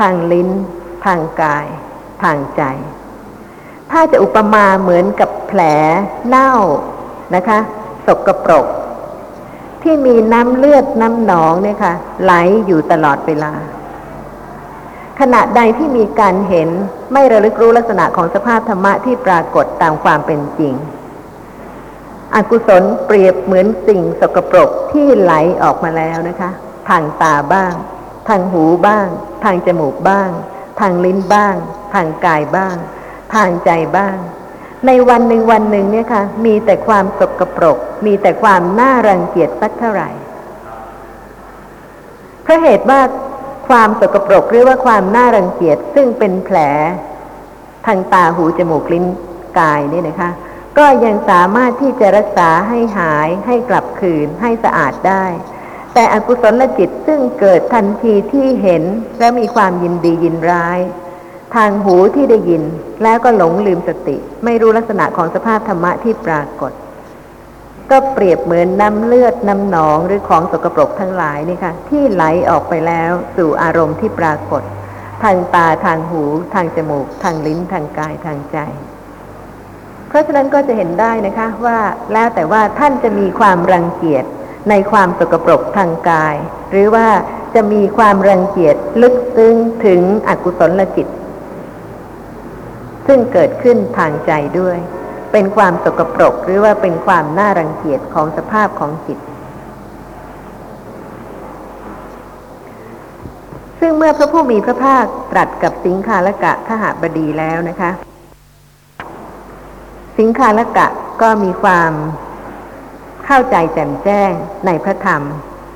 ทางลิ้น ทางกาย ทางใจ ถ้าจะอุปมาเหมือนกับแผลเน่านะคะ สกปรก ที่มีน้ำเลือดน้ำหนองเนี่ยค่ะ ไหลอยู่ตลอดเวลา ขณะใดที่มีการเห็นไม่ระลึกรู้ลักษณะของสภาพธรรมะที่ปรากฏตามความเป็นจริง อกุศลเปรียบเหมือนสิ่งสกปรกที่ไหลออกมาแล้วนะคะ ทางตาบ้าง ทางหูบ้าง ทางจมูกบ้าง ทางลิ้นบ้าง ทางกายบ้าง ทางใจบ้าง ในวันหนึ่งวันหนึ่งเนี่ยค่ะ มีแต่ความสกปรก มีแต่ความน่ารังเกียจสักเท่าไหร่เพราะเหตุว่าความสกปรกหรือว่าความน่ารังเกียจซึ่งเป็นแผล ทางตาหูจมูกลิ้นกายเนี่ยนะคะ ก็ยังสามารถที่จะรักษาให้หายให้กลับคืนให้สะอาดได้ แต่อกุศลจิตซึ่งเกิดทันทีที่เห็นและมีความยินดียินร้าย ทางหูที่ได้ยินแล้วก็หลงลืมสติ ไม่รู้ลักษณะของสภาพธรรมะที่ปรากฏ ก็เปรียบเหมือนน้ำเลือดน้ำหนองหรือของสกปรกทั้งหลายนี่ค่ะ ที่ไหลออกไปแล้วสู่อารมณ์ที่ปรากฏ ทางตาทางหู ทางจมูก ทางลิ้นทางกายทางใจ เพราะฉะนั้นก็จะเห็นได้นะคะว่าแล้วแต่ว่าท่านจะมีความรังเกียจในความสกปรกทางกาย หรือว่าจะมีความรังเกียจลึกซึ้งถึงอกุศลลจิต ซึ่งเกิดขึ้นทางใจด้วย เป็นความสกปรกหรือว่าเป็นความน่ารังเกียจของสภาพของจิต ซึ่งเมื่อพระผู้มีพระภาคตรัสกับสิงคาลกะขหบดีแล้วนะคะ สิงคาลกะก็มีความเข้าใจแจ่มแจ้งในพระธรรม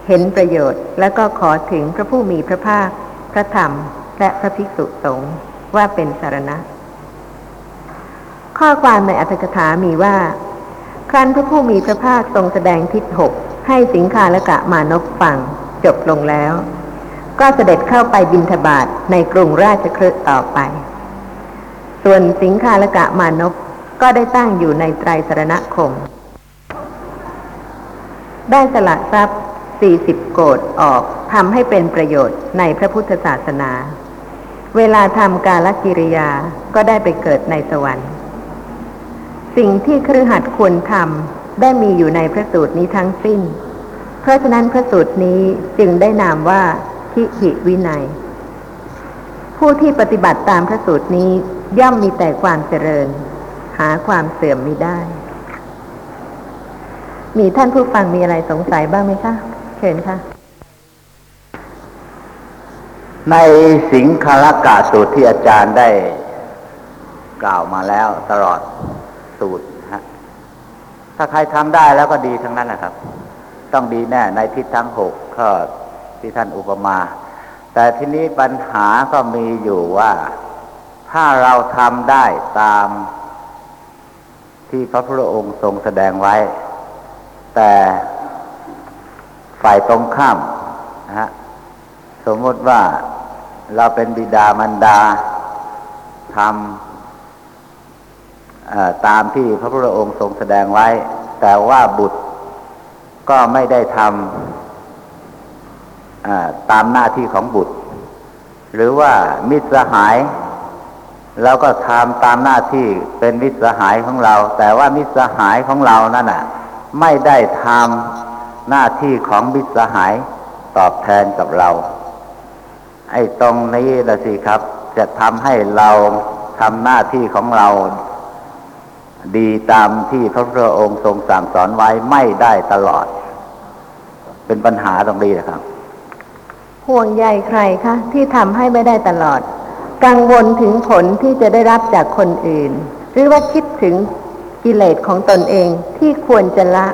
เห็นประโยชน์ และก็ขอถึงพระผู้มีพระภาค พระธรรม และพระภิกษุสงฆ์ว่าเป็นสารณะ ข้อความในอัตถกถามีว่า ครั้นพระผู้มีพระภาคทรงแสดงทิศหกให้สิงคาลกะมานพฟัง จบลงแล้ว ก็เสด็จเข้าไปบินทบาทในกรุงราชคฤห์ต่อไป ส่วนสิงคาลกะมานพก็ได้ตั้งอยู่ในไตรสรณคม ได้สละทรัพย์สี่สิบโกดออกทำให้เป็นประโยชน์ในพระพุทธศาสนา เวลาทำกาลกิริยาก็ได้ไปเกิดในสวรรค์ สิ่งที่ครือหัดควรทำได้มีอยู่ในพระสูตรนี้ทั้งสิ้น เพราะฉะนั้นพระสูตรนี้จึงได้นามว่าทิหิวินัย ผู้ที่ปฏิบัติตามพระสูตรนี้ย่อมมีแต่ความเจริญ หาความเสื่อมมิได้ มีท่านผู้ฟังมีอะไรสงสัยบ้างไหมคะ เชิญค่ะ ในสิงคลกาสูตรที่อาจารย์ได้กล่าวมาแล้วตลอด สูตรฮะถ้าใครทำได้แล้วก็ดีทั้งนั้นแหละครับ ต้องดีแน่ในทิศทั้งหกข้อที่ท่านอุปมา แต่ที่นี้ปัญหาก็มีอยู่ว่าถ้าเราทำได้ตามที่พระพุทธองค์ทรงแสดงไว้ แต่ฝ่ายตรงข้ามนะฮะสมมติว่าเราเป็นบิดามารดาทำ ตามที่พระพุทธองค์ทรงแสดงไว้ แต่ว่าบุตรก็ไม่ได้ทำตามหน้าที่ของบุตร หรือว่ามิตรสหายเราก็ทำตามหน้าที่เป็นมิตรสหายของเรา แต่ว่ามิตรสหายของเรานั่นน่ะ ไม่ได้ทำหน้าที่ของมิตรสหายตอบแทนกับเรา ไอ้ตรงนี้ละสิครับ จะทำให้เราทำหน้าที่ของเรา ดีตามที่พระพุทธองค์ทรงสั่งสอนไว้ไม่ได้ตลอด เป็นปัญหาตรงนี้นะครับ ห่วงใยใครคะที่ทำให้ไม่ได้ตลอด กังวลถึงผลที่จะได้รับจากคนอื่น หรือว่าคิดถึงกิเลสของตนเองที่ควรจะละ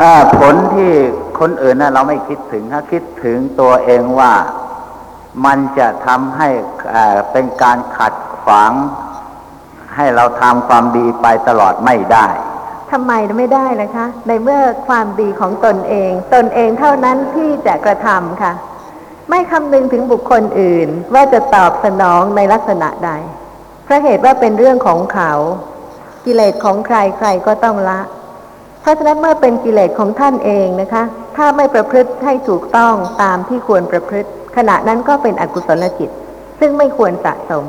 อ่าผลที่คนอื่นนะเราไม่คิดถึงถ้าคิดถึงตัวเองว่า มันจะทำให้เป็นการขัดขวาง ให้เราทำความดีไปตลอดไม่ได้ทำไมไม่ได้ล่ะคะ ในเมื่อความดีของตนเอง ตนเองเท่านั้นที่จะกระทำค่ะ ไม่คำนึงถึงบุคคลอื่น ว่าจะตอบสนองในลักษณะใดเพราะเหตุว่าเป็นเรื่องของเขา กิเลสของใครใครก็ต้องละ เพราะฉะนั้นเมื่อเป็นกิเลสของท่านเองนะคะ ถ้าไม่ประพฤติให้ถูกต้องตามที่ควรประพฤติ ขณะนั้นก็เป็นอกุศลจิต ซึ่งไม่ควรสะสม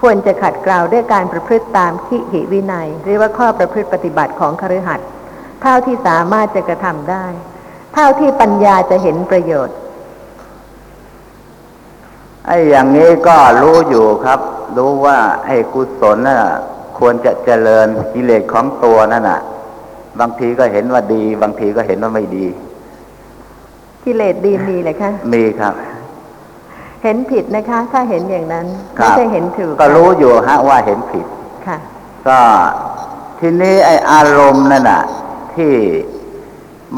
ควรจะขัดเกลาด้วยการประพฤติตามขีหิวินัย หรือว่าข้อประพฤติปฏิบัติของคฤหัสถ์เท่าที่สามารถจะกระทำได้ เท่าที่ปัญญาจะเห็นประโยชน์ไอ้อย่างนี้ก็รู้อยู่ครับ รู้ว่าไอ้กุศลน่ะควรจะเจริญกิเลสของตัวนั่นน่ะ บางทีก็เห็นว่าดี บางทีก็เห็นว่าไม่ดี กิเลสดีมีเลยคะมีครับ เห็นผิดนะคะ ถ้าเห็นอย่างนั้นครัไม่บใช่เห็นถูกก็รู้อยู่ฮะว่าเห็นผิดค่ะ ก็ทีนี้ไอ้อารมณ์นั่นน่ะ ที่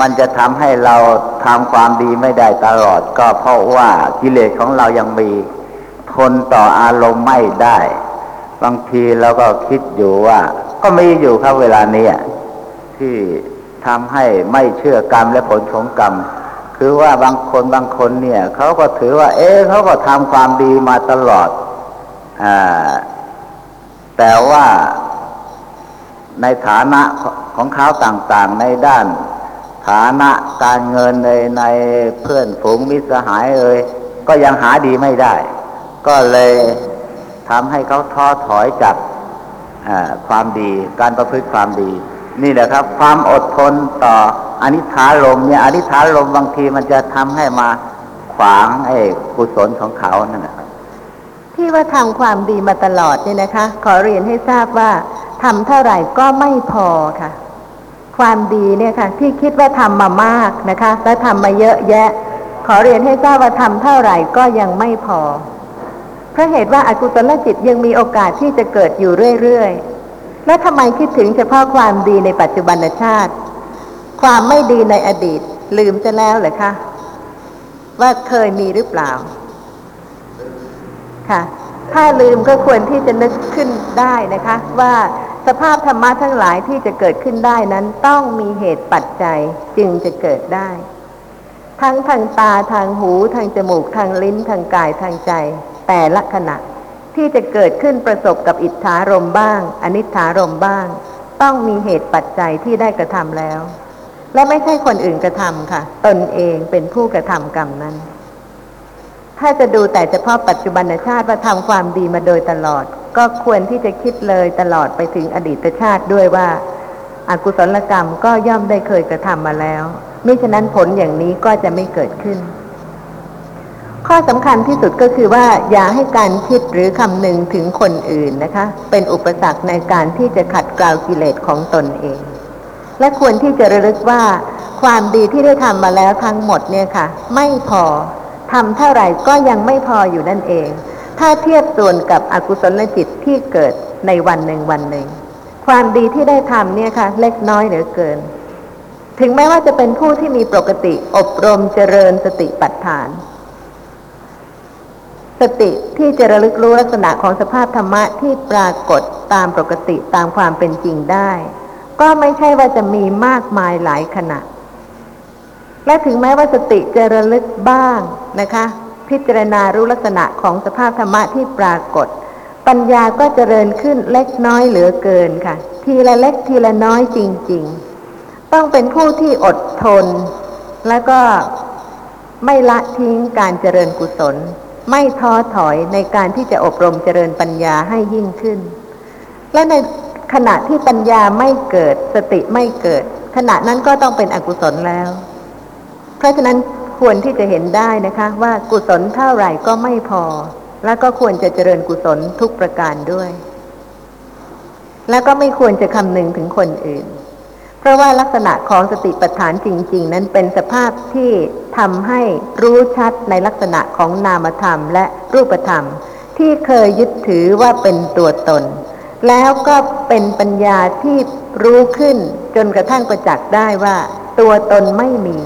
มันจะทำให้เราทำความดีไม่ได้ตลอด ก็เพราะว่ากิเลสของเรายังมีทนต่ออารมณ์ไม่ได้ บางทีเราก็คิดอยู่ว่า ก็มีอยู่ครับเวลานี้อะที่ทำให้ไม่เชื่อกรรมและผลของกรรม คือว่าบางคนบางคนเนี่ยเขาก็ถือว่า เอ๊ะเขาก็ทำความดีมาตลอดอแต่ว่าในฐานะของเขาต่างๆในด้าน ฐานะการเงินในในเพื่อนฝูงมิตรสหายเอ่ยก็ยังหาดีไม่ได้ ก็เลยทำให้เขาท้อถอยจากความดี การประพฤติความดี นี่แหละครับ ความอดทนต่อ อนิถารมเนี่ยอนิถารมบางทีมันจะทำให้มาขวางไอ้กุศลของเขานั่นนะครับที่ว่าทำความดีมาตลอดเนี่ยนะคะ ขอเรียนให้ทราบว่าทำเท่าไหร่ก็ไม่พอค่ะ ความดีเนี่ยค่ะ ที่คิดว่าทำมามากนะคะ และทำมาเยอะแยะ ขอเรียนให้ทราบว่าทำเท่าไหร่ก็ยังไม่พอเพราะเหตุว่าอากุศลจิตยังมีโอกาสที่จะเกิดอยู่เรื่อยๆ และทำไมคิดถึงเฉพาะความดีในปัจจุบันชาติ ความไม่ดีในอดีต ลืมจะแล้วเหรอคะว่าเคยมีหรือเปล่า ค่ะ ถ้าลืมก็ควรที่จะนึกขึ้นได้นะคะ ว่าสภาพธรรมะทั้งหลายที่จะเกิดขึ้นได้นั้นต้องมีเหตุปัจจัยจึงจะเกิดได้ ทั้งทางตาทางหูทางจมูกทางลิ้นทางกายทางใจ แต่ละขณะที่จะเกิดขึ้นประสบกับอิทธารมบ้าง อนิธารมบ้าง ต้องมีเหตุปัจจัยที่ได้กระทำแล้ว และไม่ใช่คนอื่นกระทำค่ะ ตนเองเป็นผู้กระทำกรรมนั้น ถ้าจะดูแต่เฉพาะปัจจุบันชาติว่าทำความดีมาโดยตลอด ก็ควรที่จะคิดเลยตลอดไปถึงอดีตชาติด้วยว่าอากุศลกรรมก็ย่อมได้เคยกระทำมาแล้วไมิฉะนั้นผลอย่างนี้ก็จะไม่เกิดขึ้น ข้อสำคัญที่สุดก็คือว่า อย่าให้การคิดหรือคำนึงถึงคนอื่นนะคะ เป็นอุปสรรคในการที่จะขัดเกลากิเลสของตนเอง และควรที่จะระลึกว่า ความดีที่ได้ทำมาแล้วทั้งหมดเนี่ยค่ะ ไม่พอทำเท่าไหร่ก็ยังไม่พออยู่นั่นเอง ถ้าเทียบส่วนกับอกุศลจิตที่เกิดในวันหนึ่งวันหนึ่ง ความดีที่ได้ทำเนี่ยค่ะ เล็กน้อยเหลือเกิน ถึงแม้ว่าจะเป็นผู้ที่มีปกติอบรมเจริญสติปัฏฐาน สติที่จะระลึกรู้ลักษณะของสภาพธรรมะที่ปรากฏตามปกติตามความเป็นจริงได้ ก็ไม่ใช่ว่าจะมีมากมายหลายขณะ และถึงแม้ว่าสติจะระลึกบ้างนะคะ พิจารณารู้ลักษณะของสภาพธรรมะที่ปรากฏ ปัญญาก็เจริญขึ้นเล็กน้อยเหลือเกินค่ะ ทีละเล็กทีละน้อยจริง ๆ ต้องเป็นผู้ที่อดทน แล้วก็ไม่ละทิ้งการเจริญกุศล ไม่ท้อถอยในการที่จะอบรมเจริญปัญญาให้ยิ่งขึ้น และใน ขณะที่ปัญญาไม่เกิดสติไม่เกิด ขณะนั้นก็ต้องเป็นอกุศลแล้ว เพราะฉะนั้นควรที่จะเห็นได้นะคะ ว่ากุศลเท่าไหร่ก็ไม่พอ แล้วก็ควรจะเจริญกุศลทุกประการด้วย แล้วก็ไม่ควรจะคำนึงถึงคนอื่น เพราะว่าลักษณะของสติปัฏฐานจริง ๆ นั้นเป็นสภาพที่ทำให้รู้ชัดในลักษณะของนามธรรมและรูปธรรม ที่เคยยึดถือว่าเป็นตัวตน แล้วก็เป็นปัญญาที่รู้ขึ้นจนกระทั่งประจักษ์ได้ว่า ตัวตนไม่มี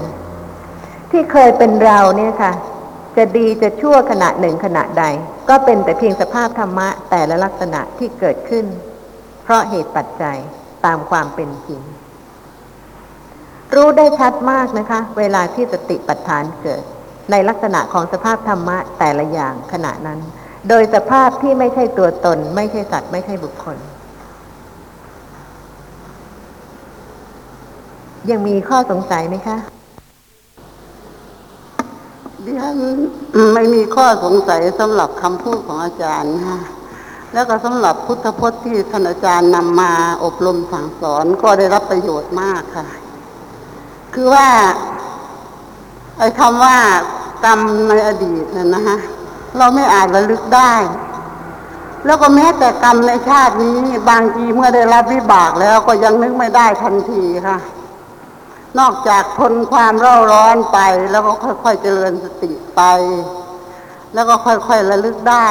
ที่เคยเป็นเราเนี่ยค่ะ จะดีจะชั่วขณะหนึ่งขณะใด ก็เป็นแต่เพียงสภาพธรรมะแต่ละลักษณะที่เกิดขึ้น เพราะเหตุปัจจัยตามความเป็นจริง รู้ได้ชัดมากนะคะ เวลาที่สติปัฏฐานเกิด ในลักษณะของสภาพธรรมะแต่ละอย่างขณะนั้น โดยสภาพที่ไม่ใช่ตัวตน ไม่ใช่สัตว์ไม่ใช่บุคคล ยังมีข้อสงสัยไหมคะดิฉันไม่มีข้อสงสัยสำหรับคำพูดของอาจารย์ค่ะแล้วก็สำหรับพุทธพจน์ที่ท่านอาจารย์นำมาอบรมสั่งสอนก็ได้รับประโยชน์มากค่ะ คือว่าไอ้คำว่ากรรมในอดีตนั่นนะฮะ เราไม่อาจระลึกได้ แล้วก็แม้แต่กรรมในชาตินี้บางทีเมื่อได้รับวิบากแล้วก็ยังนึกไม่ได้ทันทีค่ะ นอกจากทนความเร่าร้อนไป แล้วก็ค่อยๆเจริญสติไป แล้วก็ค่อยๆระลึกได้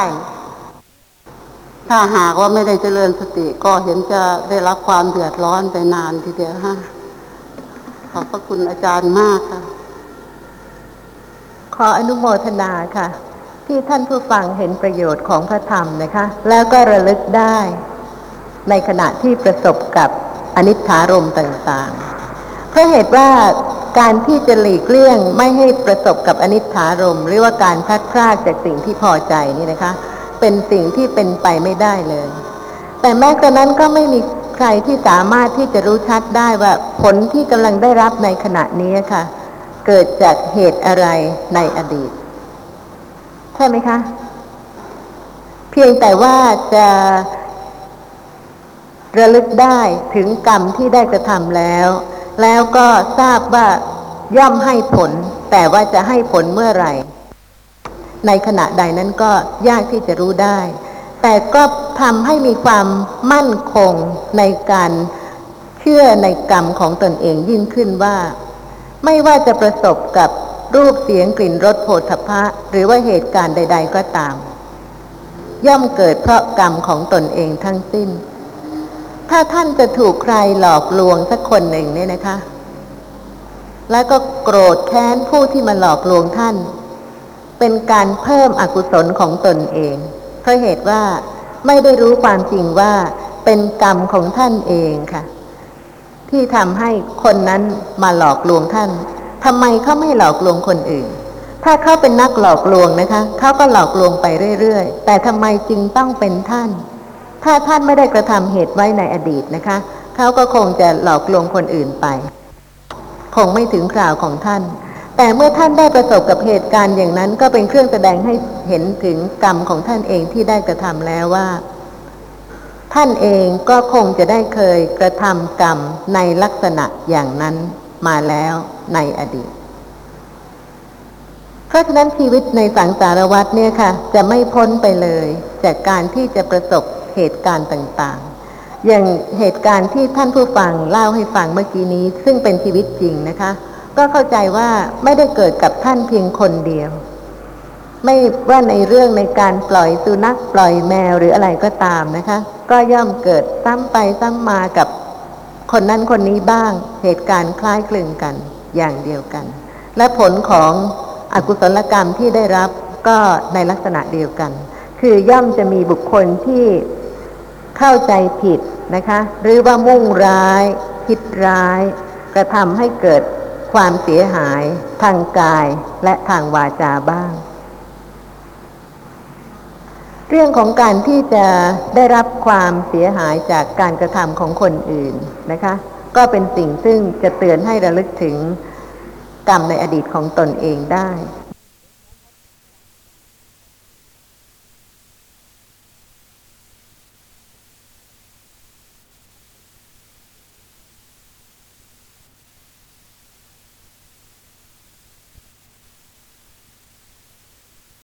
ถ้าหากว่าไม่ได้เจริญสติก็เห็นจะได้รับความเดือดร้อนไปนานทีเดียวฮะขอบพระคุณอาจารย์มากค่ะ ขออนุโมทนาค่ะ ที่ท่านผู้ฟังเห็นประโยชน์ของพระธรรมนะคะ แล้วก็ระลึกได้ ในขณะที่ประสบกับอนิจฐารม์ต่างๆ เพราะเหตุว่าการที่จะหลีกเลี่ยงไม่ให้ประสบกับอนิจฐารมหรือว่าการพลัดพรากจากสิ่งที่พอใจนี่นะคะ เป็นสิ่งที่เป็นไปไม่ได้เลย แต่แม้กระนั้นก็ไม่มีใครที่สามารถที่จะรู้ชัดได้ว่าผลที่กำลังได้รับในขณะนี้ค่ะ เกิดจากเหตุอะไรในอดีต ใช่ไหมคะ เพียงแต่ว่าจะระลึกได้ถึงกรรมที่ได้กระทำแล้ว แล้วก็ทราบว่าย่อมให้ผล แต่ว่าจะให้ผลเมื่อไหร่ ในขณะใดนั้นก็ยากที่จะรู้ได้ แต่ก็ทำให้มีความมั่นคงในการเชื่อในกรรมของตนเองยิ่งขึ้นว่า ไม่ว่าจะประสบกับ รูปเสียงกลิ่นรสโผฏฐพะหรือว่าเหตุการณ์ใด ๆ ก็ตาม ย่อมเกิดเพราะกรรมของตนเองทั้งสิ้น ถ้าท่านจะถูกใครหลอกลวงสักคนหนึ่งเนี่ยนะคะ แล้วก็โกรธแค้นผู้ที่มาหลอกลวงท่าน เป็นการเพิ่มอกุศลของตนเอง เพราะเหตุว่าไม่ได้รู้ความจริงว่าเป็นกรรมของท่านเองค่ะ ที่ทำให้คนนั้นมาหลอกลวงท่าน ทำไมเขาไม่หลอกลวงคนอื่น ถ้าเขาเป็นนักหลอกลวงนะคะเขาก็หลอกลวงไปเรื่อยๆ แต่ทำไมจึงต้องเป็นท่าน ถ้าท่านไม่ได้กระทำเหตุไว้ในอดีตนะคะเขาก็คงจะหลอกลวงคนอื่นไป คงไม่ถึงคราวของท่าน แต่เมื่อท่านได้ประสบกับเหตุการณ์อย่างนั้น ก็เป็นเครื่องแสดงให้เห็นถึงกรรมของท่านเองที่ได้กระทำแล้วว่าท่านเองก็คงจะได้เคยกระทำกรรมในลักษณะอย่างนั้น มาแล้วในอดีต เพราะฉะนั้นชีวิตในสังสารวัฏเนี่ยค่ะ จะไม่พ้นไปเลย จากการที่จะประสบเหตุการณ์ต่างๆ อย่างเหตุการณ์ที่ท่านผู้ฟังเล่าให้ฟังเมื่อกี้นี้ ซึ่งเป็นชีวิตจริงนะคะ ก็เข้าใจว่าไม่ได้เกิดกับท่านเพียงคนเดียว ไม่ว่าในเรื่องในการปล่อยสุนัขปล่อยแมวหรืออะไรก็ตามนะคะ ก็ย่อมเกิดซ้ำไปซ้ำมากับ คนนั้นคนนี้บ้างเหตุการณ์คล้ายคลึงกันอย่างเดียวกัน และผลของอกุศลกรรมที่ได้รับก็ในลักษณะเดียวกัน คือย่อมจะมีบุคคลที่เข้าใจผิดนะคะ หรือว่ามุ่งร้าย คิดร้าย กระทำให้เกิดความเสียหาย ทางกายและทางวาจาบ้าง เรื่องของการที่จะได้รับความเสียหายจากการกระทำของคนอื่นนะคะ ก็เป็นสิ่งซึ่งจะเตือนให้ระลึกถึงกรรมในอดีตของตนเองได้